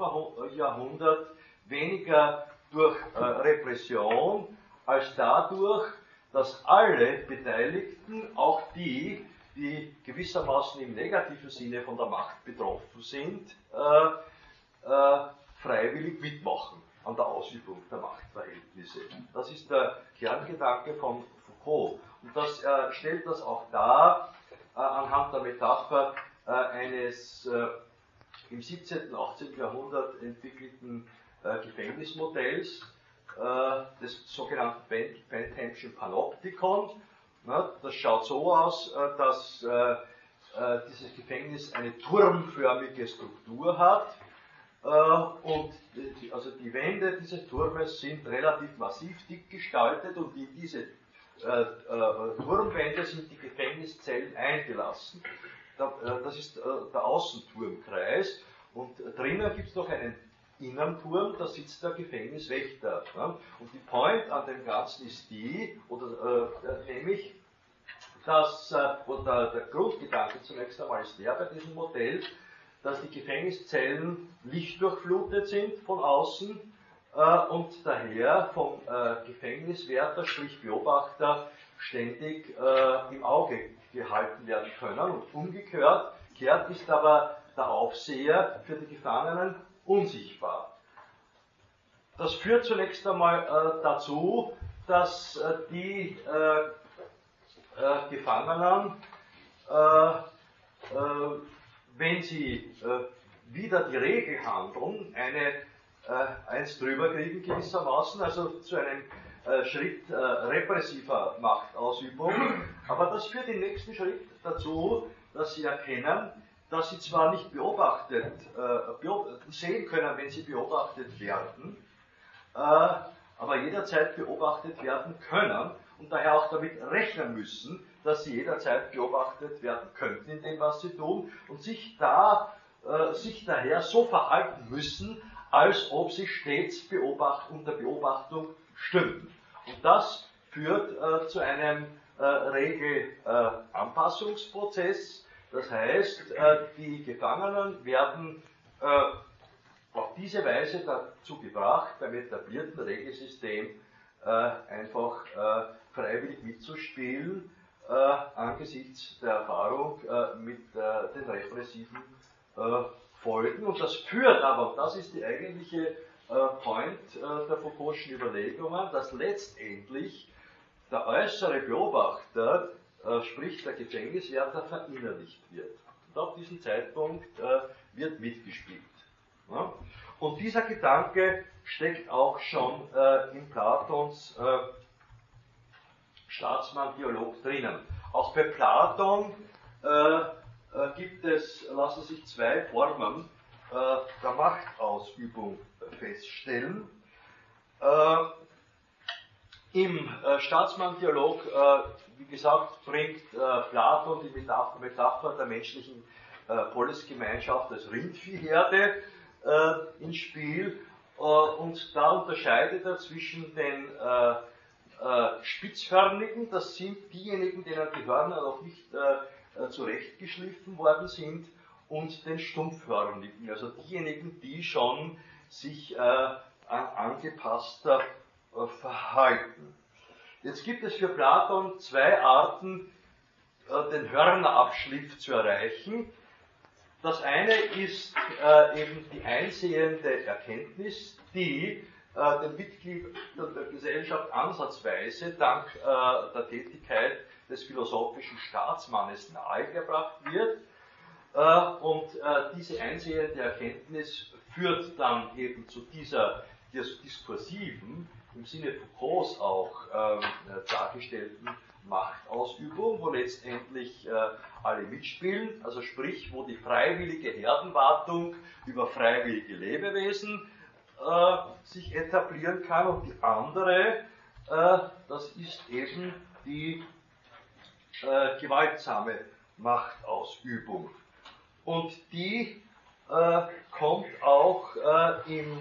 Jahrhundert weniger durch Repression als dadurch, dass alle Beteiligten, auch die, die gewissermaßen im negativen Sinne von der Macht betroffen sind, äh, äh, freiwillig mitmachen an der Ausübung der Machtverhältnisse. Das ist der Kerngedanke von Foucault. Und das äh, stellt das auch dar äh, anhand der Metapher äh, eines äh, im 17. und 18. Jahrhundert entwickelten Gefängnismodells, des sogenannten Benthamschen Panoptikon, das schaut so aus, äh, dass äh, äh, dieses Gefängnis eine turmförmige Struktur hat. Und also die Wände dieses Turmes sind relativ massiv dick gestaltet und in diese Turmwände sind die Gefängniszellen eingelassen. das ist der Außenturmkreis. Und drinnen gibt es noch einen Innenturm, da sitzt der Gefängniswächter. Und die Point an dem Ganzen ist die, oder äh, nämlich, dass, äh, oder der Grundgedanke zunächst einmal ist der bei diesem Modell, dass die Gefängniszellen lichtdurchflutet sind von außen äh, und daher vom äh, Gefängniswärter, sprich Beobachter, ständig äh, im Auge gehalten werden können. Und umgekehrt kehrt ist aber der Aufseher für die Gefangenen unsichtbar. Das führt zunächst einmal äh, dazu, dass äh, die äh, Gefangenen, äh, äh, wenn sie wieder die Regel handeln, eine eins drüber kriegen gewissermaßen, also zu einem Schritt repressiver Machtausübung. Aber das führt im nächsten Schritt dazu, dass sie erkennen, dass sie zwar nicht beobachtet, äh, sehen können, wenn sie beobachtet werden, äh, aber jederzeit beobachtet werden können und daher auch damit rechnen müssen, dass sie jederzeit beobachtet werden könnten in dem, was sie tun und sich da, äh, sich daher so verhalten müssen, als ob sie stets beobacht, unter Beobachtung stünden. Und das führt äh, zu einem äh, Regelanpassungsprozess. Das heißt, äh, die Gefangenen werden äh, auf diese Weise dazu gebracht, beim etablierten Regelsystem äh, einfach freiwillig mitzuspielen, angesichts der Erfahrung mit den repressiven Folgen. Und das führt aber, das ist die eigentliche Point der Foucault'schen Überlegungen, dass letztendlich der äußere Beobachter, äh, sprich der Gefängniswärter, verinnerlicht wird. Und auf diesen Zeitpunkt äh, wird mitgespielt. Ja? Und dieser Gedanke steckt auch schon äh, in Platons äh, Staatsmann-Dialog drinnen. Auch bei Platon äh, äh, gibt es, lassen sich zwei Formen der Machtausübung feststellen. Im Staatsmann-Dialog, wie gesagt, bringt äh, Platon die Metapher, Metapher der menschlichen äh, Polisgemeinschaft als Rindviehherde äh, ins Spiel äh, und da unterscheidet er zwischen den äh, Spitzhörnigen, das sind diejenigen, denen die Hörner noch nicht zurechtgeschliffen worden sind, und den Stumpfhörnigen, also diejenigen, die schon sich an angepasster äh, verhalten. Jetzt gibt es für Platon zwei Arten, äh, den Hörnerabschliff zu erreichen. Das eine ist äh, eben die einsehende Erkenntnis, die äh, den Mitgliedern der Gesellschaft ansatzweise dank der Tätigkeit des philosophischen Staatsmannes nahegebracht wird. Und diese einsehende Erkenntnis führt dann eben zu dieser diskursiven im Sinne Foucaults auch ähm, äh, dargestellten Machtausübung, wo letztendlich äh, alle mitspielen, also sprich, wo die freiwillige Herdenwartung über freiwillige Lebewesen äh, sich etablieren kann und die andere, äh, das ist eben die äh, gewaltsame Machtausübung. Und die äh, kommt auch im,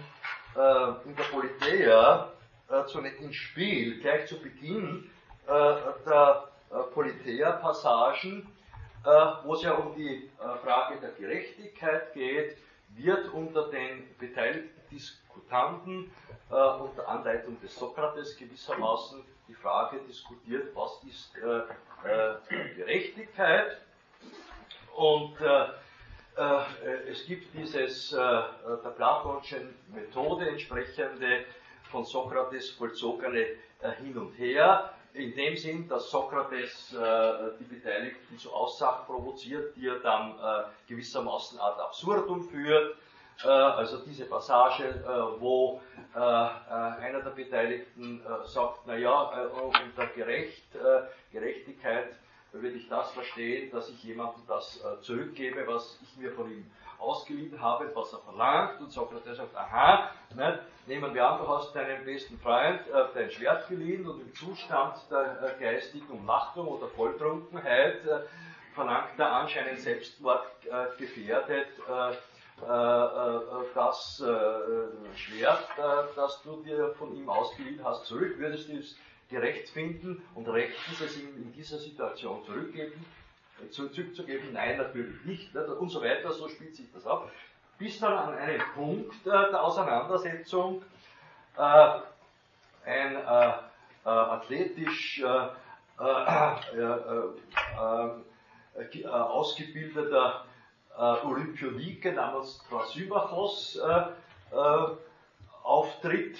in der Politeia äh, zunächst ins Spiel, gleich zu Beginn äh, der äh, Politeia-Passagen, äh, wo es ja um die äh, Frage der Gerechtigkeit geht, wird unter den beteiligten Diskutanten äh, unter Anleitung des Sokrates gewissermaßen die Frage diskutiert, was ist Gerechtigkeit. Und es gibt dieses der Platonischen Methode entsprechende von Sokrates vollzogene äh, Hin und Her, in dem Sinn, dass Sokrates äh, die Beteiligten zu Aussagen provoziert, die er dann äh, gewissermaßen ad absurdum führt. Äh, also diese Passage, äh, wo äh, einer der Beteiligten sagt, naja, unter Gerecht, Gerechtigkeit würde ich das verstehen, dass ich jemandem das zurückgebe, was ich mir von ihm ausgeliehen habe, was er verlangt, und Sokrates sagt, aha, ne, nehmen wir an, du hast deinem besten Freund äh, dein Schwert geliehen und im Zustand der äh, geistigen Umnachtung oder Volltrunkenheit äh, verlangt er anscheinend Selbstmord äh, gefährdet äh, äh, das Schwert, das du dir von ihm ausgeliehen hast, zurück. Würdest du es gerecht finden und rechtens es ihm in dieser Situation zurückgeben? Zurückzugeben? Nein, natürlich nicht. Und so weiter, so spielt sich das ab. Bis dann an einem Punkt äh, der Auseinandersetzung äh, ein äh, athletisch ausgebildeter Olympionike namens Thrasymachos auftritt,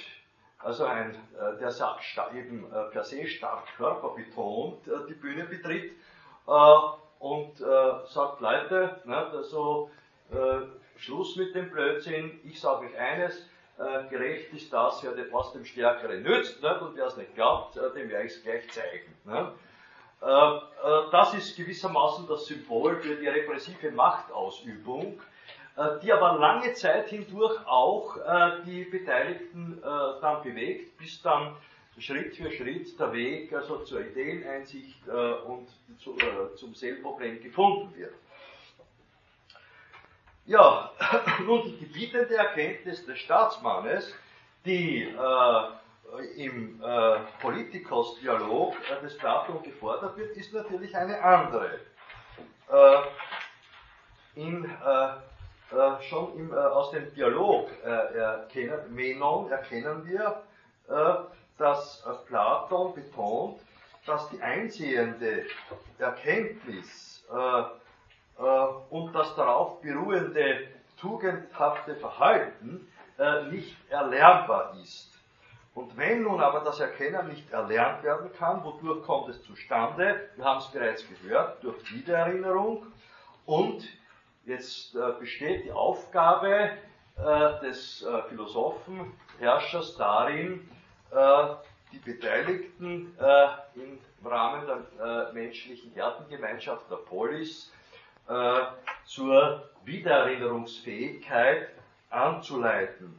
also ein, der eben per se stark körperbetont die Bühne betritt und äh, sagt, Leute, ne, also, äh, Schluss mit dem Blödsinn, ich sage euch eines, äh, gerecht ist das, wer was dem Stärkeren nützt, ne, und wer es nicht glaubt, äh, dem werde ich es gleich zeigen. Ne. das ist gewissermaßen das Symbol für die repressive Machtausübung, die aber lange Zeit hindurch auch die Beteiligten dann bewegt, bis dann Schritt für Schritt der Weg also zur Ideeneinsicht und zum Seelproblem gefunden wird. Ja, nun die gebietende Erkenntnis des Staatsmannes, die äh, im äh, Politikos-Dialog äh, des Platon gefordert wird, ist natürlich eine andere. Äh, in, äh, äh, schon im, aus dem Dialog erkennen, Menon erkennen wir, dass Platon betont, dass die einsehende Erkenntnis äh, und das darauf beruhende tugendhafte Verhalten äh, nicht erlernbar ist. Und wenn nun aber das Erkennen nicht erlernt werden kann, wodurch kommt es zustande? Wir haben es bereits gehört, durch Wiedererinnerung. Und jetzt äh, besteht die Aufgabe des Philosophen, Herrschers darin, die Beteiligten im Rahmen der menschlichen Herdengemeinschaft der Polis äh, zur Wiedererinnerungsfähigkeit anzuleiten.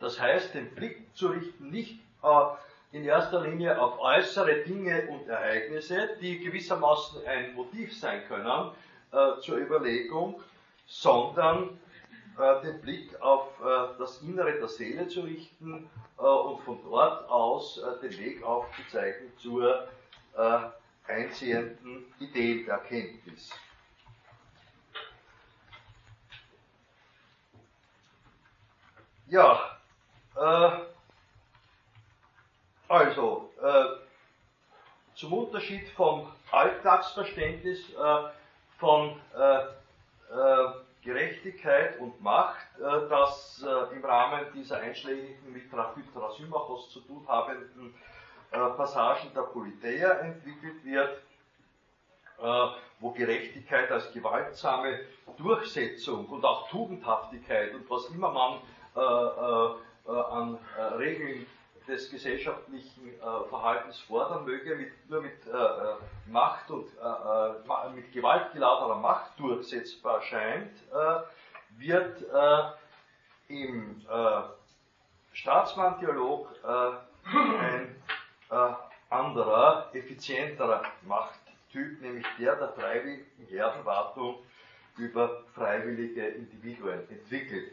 Das heißt, den Blick zu richten nicht äh, in erster Linie auf äußere Dinge und Ereignisse, die gewissermaßen ein Motiv sein können äh, zur Überlegung, sondern äh, den Blick auf äh, das Innere der Seele zu richten äh, und von dort aus den Weg aufzuzeigen zur einsehenden Ideenerkenntnis. Ja, äh, also, äh, zum Unterschied vom Alltagsverständnis äh, von äh, äh, Gerechtigkeit und Macht, äh, das im Rahmen dieser einschlägigen mit Trachymachos zu tun habenden Passagen der Politeia entwickelt wird, wo Gerechtigkeit als gewaltsame Durchsetzung und auch Tugendhaftigkeit und was immer man äh, äh, äh, an Regeln des gesellschaftlichen Verhaltens fordern möge, mit, nur mit Macht und mit gewaltgeladener Macht durchsetzbar scheint, wird im Staatsmann-Dialog ein anderer, effizienterer Machttyp, nämlich der der freiwilligen Herdenwartung über freiwillige Individuen entwickelt.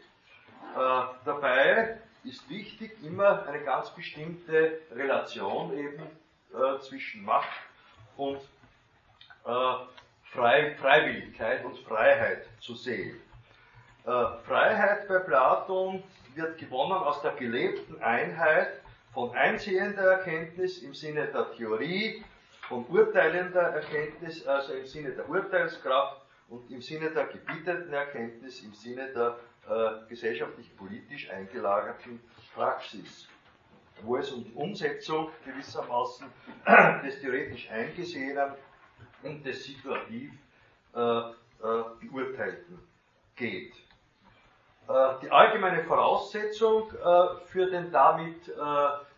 Äh, dabei ist wichtig immer eine ganz bestimmte Relation eben äh, zwischen Macht und äh, Frei Freiwilligkeit und Freiheit zu sehen. Äh, Freiheit bei Platon wird gewonnen aus der gelebten Einheit von einsehender Erkenntnis im Sinne der Theorie, von urteilender Erkenntnis, also im Sinne der Urteilskraft und im Sinne der gebietenden Erkenntnis, im Sinne der äh, gesellschaftlich-politisch eingelagerten Praxis, wo es um die Umsetzung gewissermaßen des theoretisch Eingesehenen und des situativ äh, äh, Beurteilten geht. Äh, die allgemeine Voraussetzung äh, für den damit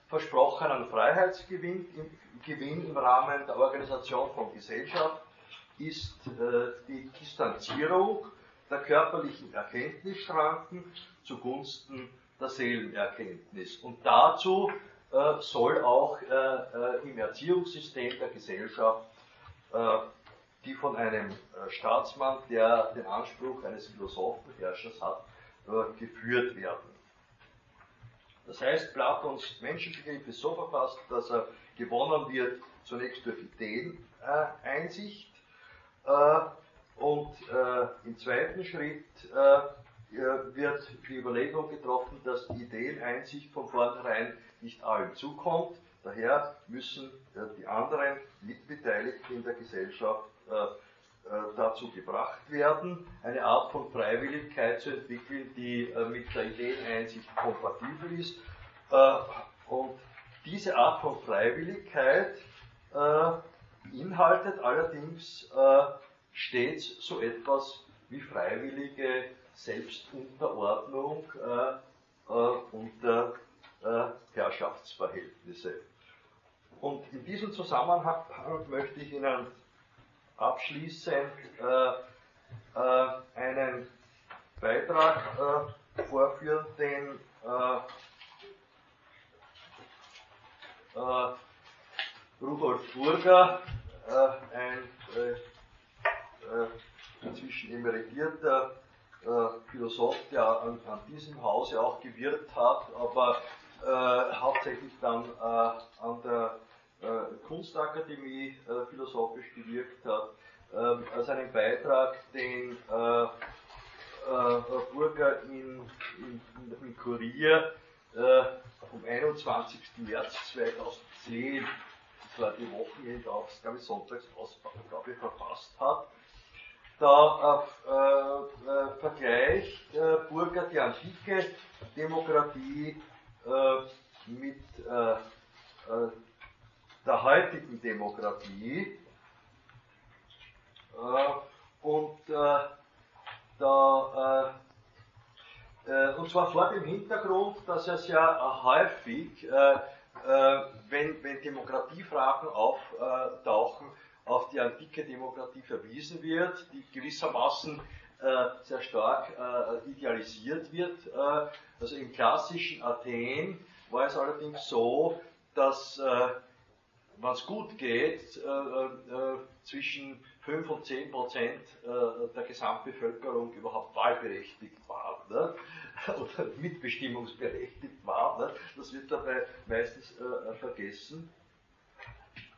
versprochenen Freiheitsgewinn im, Gewinn im Rahmen der Organisation von Gesellschaft ist die Distanzierung der körperlichen Erkenntnisschranken zugunsten der Seelenerkenntnis. Und dazu äh, soll auch äh, äh, im Erziehungssystem der Gesellschaft, äh, die von einem äh, Staatsmann, der den Anspruch eines Philosophenherrschers hat, äh, geführt werden. Das heißt, Platons Menschenbegriff ist so verfasst, dass er gewonnen wird zunächst durch Ideeneinsicht, und äh, im zweiten Schritt äh, wird die Überlegung getroffen, dass die Ideeneinsicht von vornherein nicht allen zukommt. Daher müssen äh, die anderen Mitbeteiligten in der Gesellschaft äh, äh, dazu gebracht werden, eine Art von Freiwilligkeit zu entwickeln, die äh, mit der Ideeneinsicht kompatibel ist. und diese Art von Freiwilligkeit beinhaltet allerdings stets so etwas wie freiwillige Selbstunterordnung äh, äh, unter äh, Herrschaftsverhältnisse. Und in diesem Zusammenhang möchte ich Ihnen abschließend äh, äh, einen Beitrag äh, vorführen, den Rudolf Burger, äh, inzwischen emeritierter Philosoph, der an, an, diesem Hause auch gewirkt hat, aber hauptsächlich dann an der Kunstakademie philosophisch gewirkt hat, ähm, als einen Beitrag, den äh, äh, Burger in, in, in Kurier äh, vom 21. März 2010, das war die Wochenendausgabe, Sonntagsausgabe verfasst hat. Da äh, äh, vergleicht äh, Burger die antike Demokratie mit der heutigen Demokratie äh, und äh, da, äh, und zwar vor dem Hintergrund, dass es ja häufig, wenn, wenn Demokratiefragen auftauchen, auf die antike Demokratie verwiesen wird, die gewissermaßen sehr stark idealisiert wird. also im klassischen Athen war es allerdings so, dass, wenn es gut geht, zwischen 5 und 10 Prozent äh, der Gesamtbevölkerung überhaupt wahlberechtigt war ne? oder mitbestimmungsberechtigt war. Ne? Das wird dabei meistens äh, vergessen.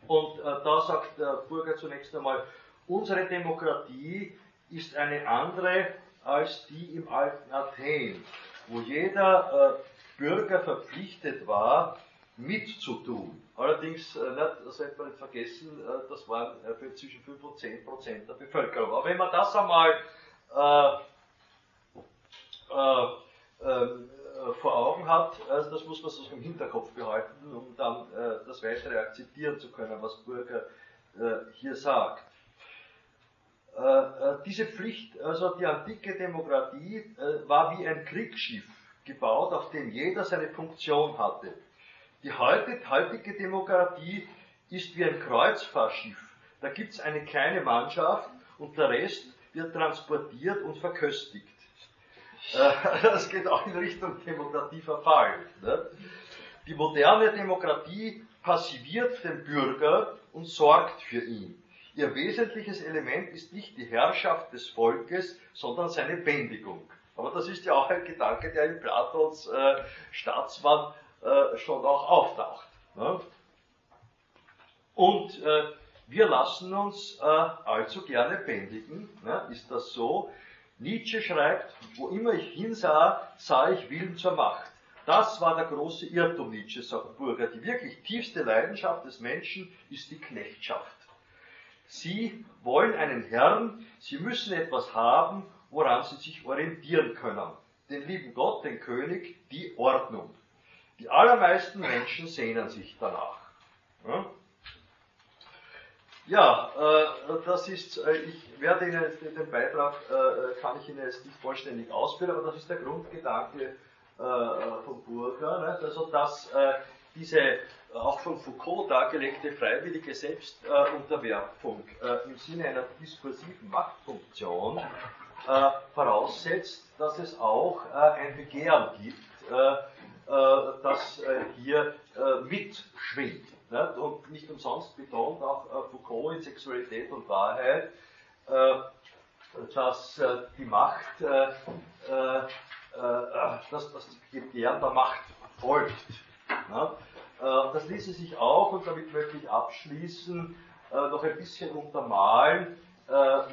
Und äh, da sagt der Burger zunächst einmal, unsere Demokratie ist eine andere als die im alten Athen, wo jeder Bürger verpflichtet war, mitzutun. Allerdings, äh, nicht, sollte man nicht vergessen, äh, das waren äh, zwischen 5 und 10 Prozent der Bevölkerung. Aber wenn man das einmal äh, äh, ähm, vor Augen hat, also das muss man so im Hinterkopf behalten, um dann äh, das Weitere akzeptieren zu können, was Burger hier sagt. diese Pflicht, also die antike Demokratie, war wie ein Kriegsschiff gebaut, auf dem jeder seine Funktion hatte. Die heutige Demokratie ist wie ein Kreuzfahrtschiff. Da gibt es eine kleine Mannschaft und der Rest wird transportiert und verköstigt. Äh, das geht auch in Richtung Demokratieverfall. Ne? Die moderne Demokratie passiviert den Bürger und sorgt für ihn. Ihr wesentliches Element ist nicht die Herrschaft des Volkes, sondern seine Bändigung. Aber das ist ja auch ein Gedanke, der in Platons äh, Staatsmann äh, schon auch auftaucht. Ne? Und äh, wir lassen uns äh, allzu gerne bändigen. Ne? Ist das so? Nietzsche schreibt, wo immer ich hinsah, sah ich Willen zur Macht. Das war der große Irrtum Nietzsche, sagt Burger. Die wirklich tiefste Leidenschaft des Menschen ist die Knechtschaft. Sie wollen einen Herrn, sie müssen etwas haben, woran sie sich orientieren können. Den lieben Gott, den König, die Ordnung. Die allermeisten Menschen sehnen sich danach. Ja, ja äh, das ist, äh, ich werde Ihnen den Beitrag, äh, kann ich Ihnen jetzt nicht vollständig ausführen, aber das ist der Grundgedanke äh, von Burger. Ne? Also, dass äh, diese auch von Foucault dargelegte freiwillige Selbstunterwerfung äh, im Sinne einer diskursiven Machtfunktion voraussetzt, dass es auch ein Begehren gibt, äh, das äh, hier äh, mitschwingt. Und nicht umsonst betont auch Foucault in Sexualität und Wahrheit, dass die Macht, dass, die Begehren der Macht folgt. Das ließe sich auch, und damit möchte ich abschließen, noch ein bisschen untermalen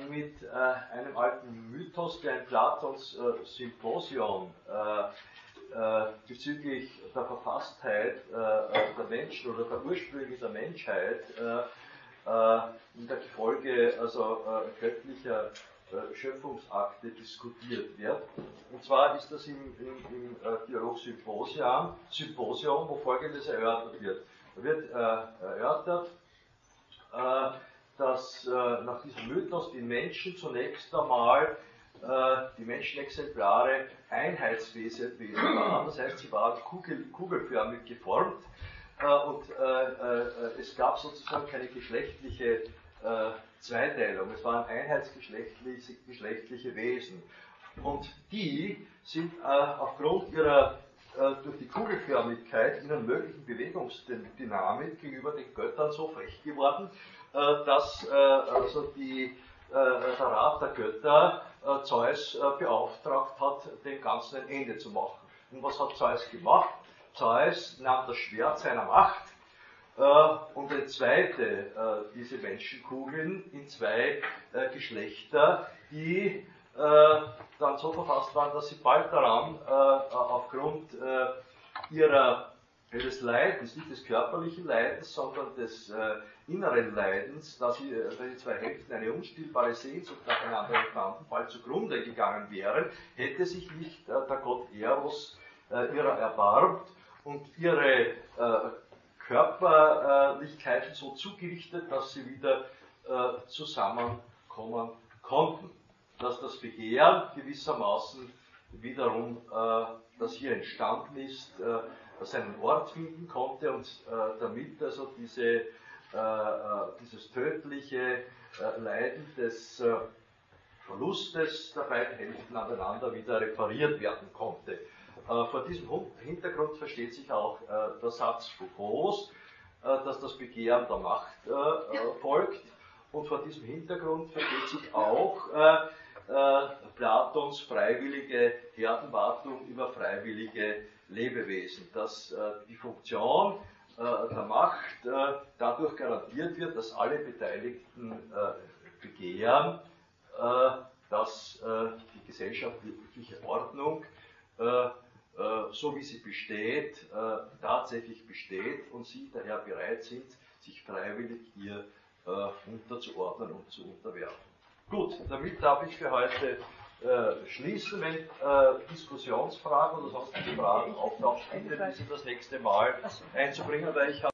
mit einem alten Mythos, der in Platons Symposion äh, bezüglich der Verfasstheit äh, der Menschen oder der Ursprünge der Menschheit äh, äh in der Folge also äh, göttlicher äh, Schöpfungsakte diskutiert wird. Und zwar ist das im, im, im Dialog-Symposium, Symposium, wo folgendes erörtert wird. Da wird erörtert, dass nach diesem Mythos die Menschen zunächst einmal äh, die Menschenexemplare Einheitswesen waren. Das heißt, sie waren kugel, kugelförmig geformt, und es gab sozusagen keine geschlechtliche Zweiteilung. Es waren einheitsgeschlechtliche geschlechtliche Wesen. Und die sind aufgrund ihrer durch die Kugelförmigkeit ihrer möglichen Bewegungsdynamik gegenüber den Göttern so frech geworden, dass also die, der Rat der Götter Zeus beauftragt hat, dem Ganzen ein Ende zu machen. Und was hat Zeus gemacht? Zeus nahm das Schwert seiner Macht äh, und entzweite äh, diese Menschenkugeln in zwei äh, Geschlechter, die dann so verfasst waren, dass sie bald daran aufgrund ihrer ihres Leidens, nicht des körperlichen Leidens, sondern des äh, inneren Leidens, dass sie, äh, die zwei Hälften eine unstillbare Sehnsucht nacheinander empfanden, bald zugrunde gegangen wären, hätte sich nicht äh, der Gott Eros äh, ihrer erbarmt und ihre äh, Körperlichkeiten so zugerichtet, dass sie wieder äh, zusammenkommen konnten. Dass das Begehren gewissermaßen wiederum, das hier entstanden ist, seinen Ort finden konnte und damit also diese, dieses tödliche Leiden des Verlustes der beiden Hälften aneinander wieder repariert werden konnte. Äh, vor diesem Hintergrund versteht sich auch äh, der Satz Foucaults, äh, dass das Begehren der Macht folgt. Und vor diesem Hintergrund versteht sich auch Platons freiwillige Herdenwartung über freiwillige Lebewesen, dass die Funktion der Macht dadurch garantiert wird, dass alle Beteiligten begehren, dass die gesellschaftliche Ordnung äh, so wie sie besteht, äh, tatsächlich besteht und sie daher bereit sind, sich freiwillig ihr äh, unterzuordnen und zu unterwerfen. Gut, damit darf ich für heute schließen. Wenn Diskussionsfragen oder sonstige Fragen bitte diese das nächste Mal einzubringen, weil ich habe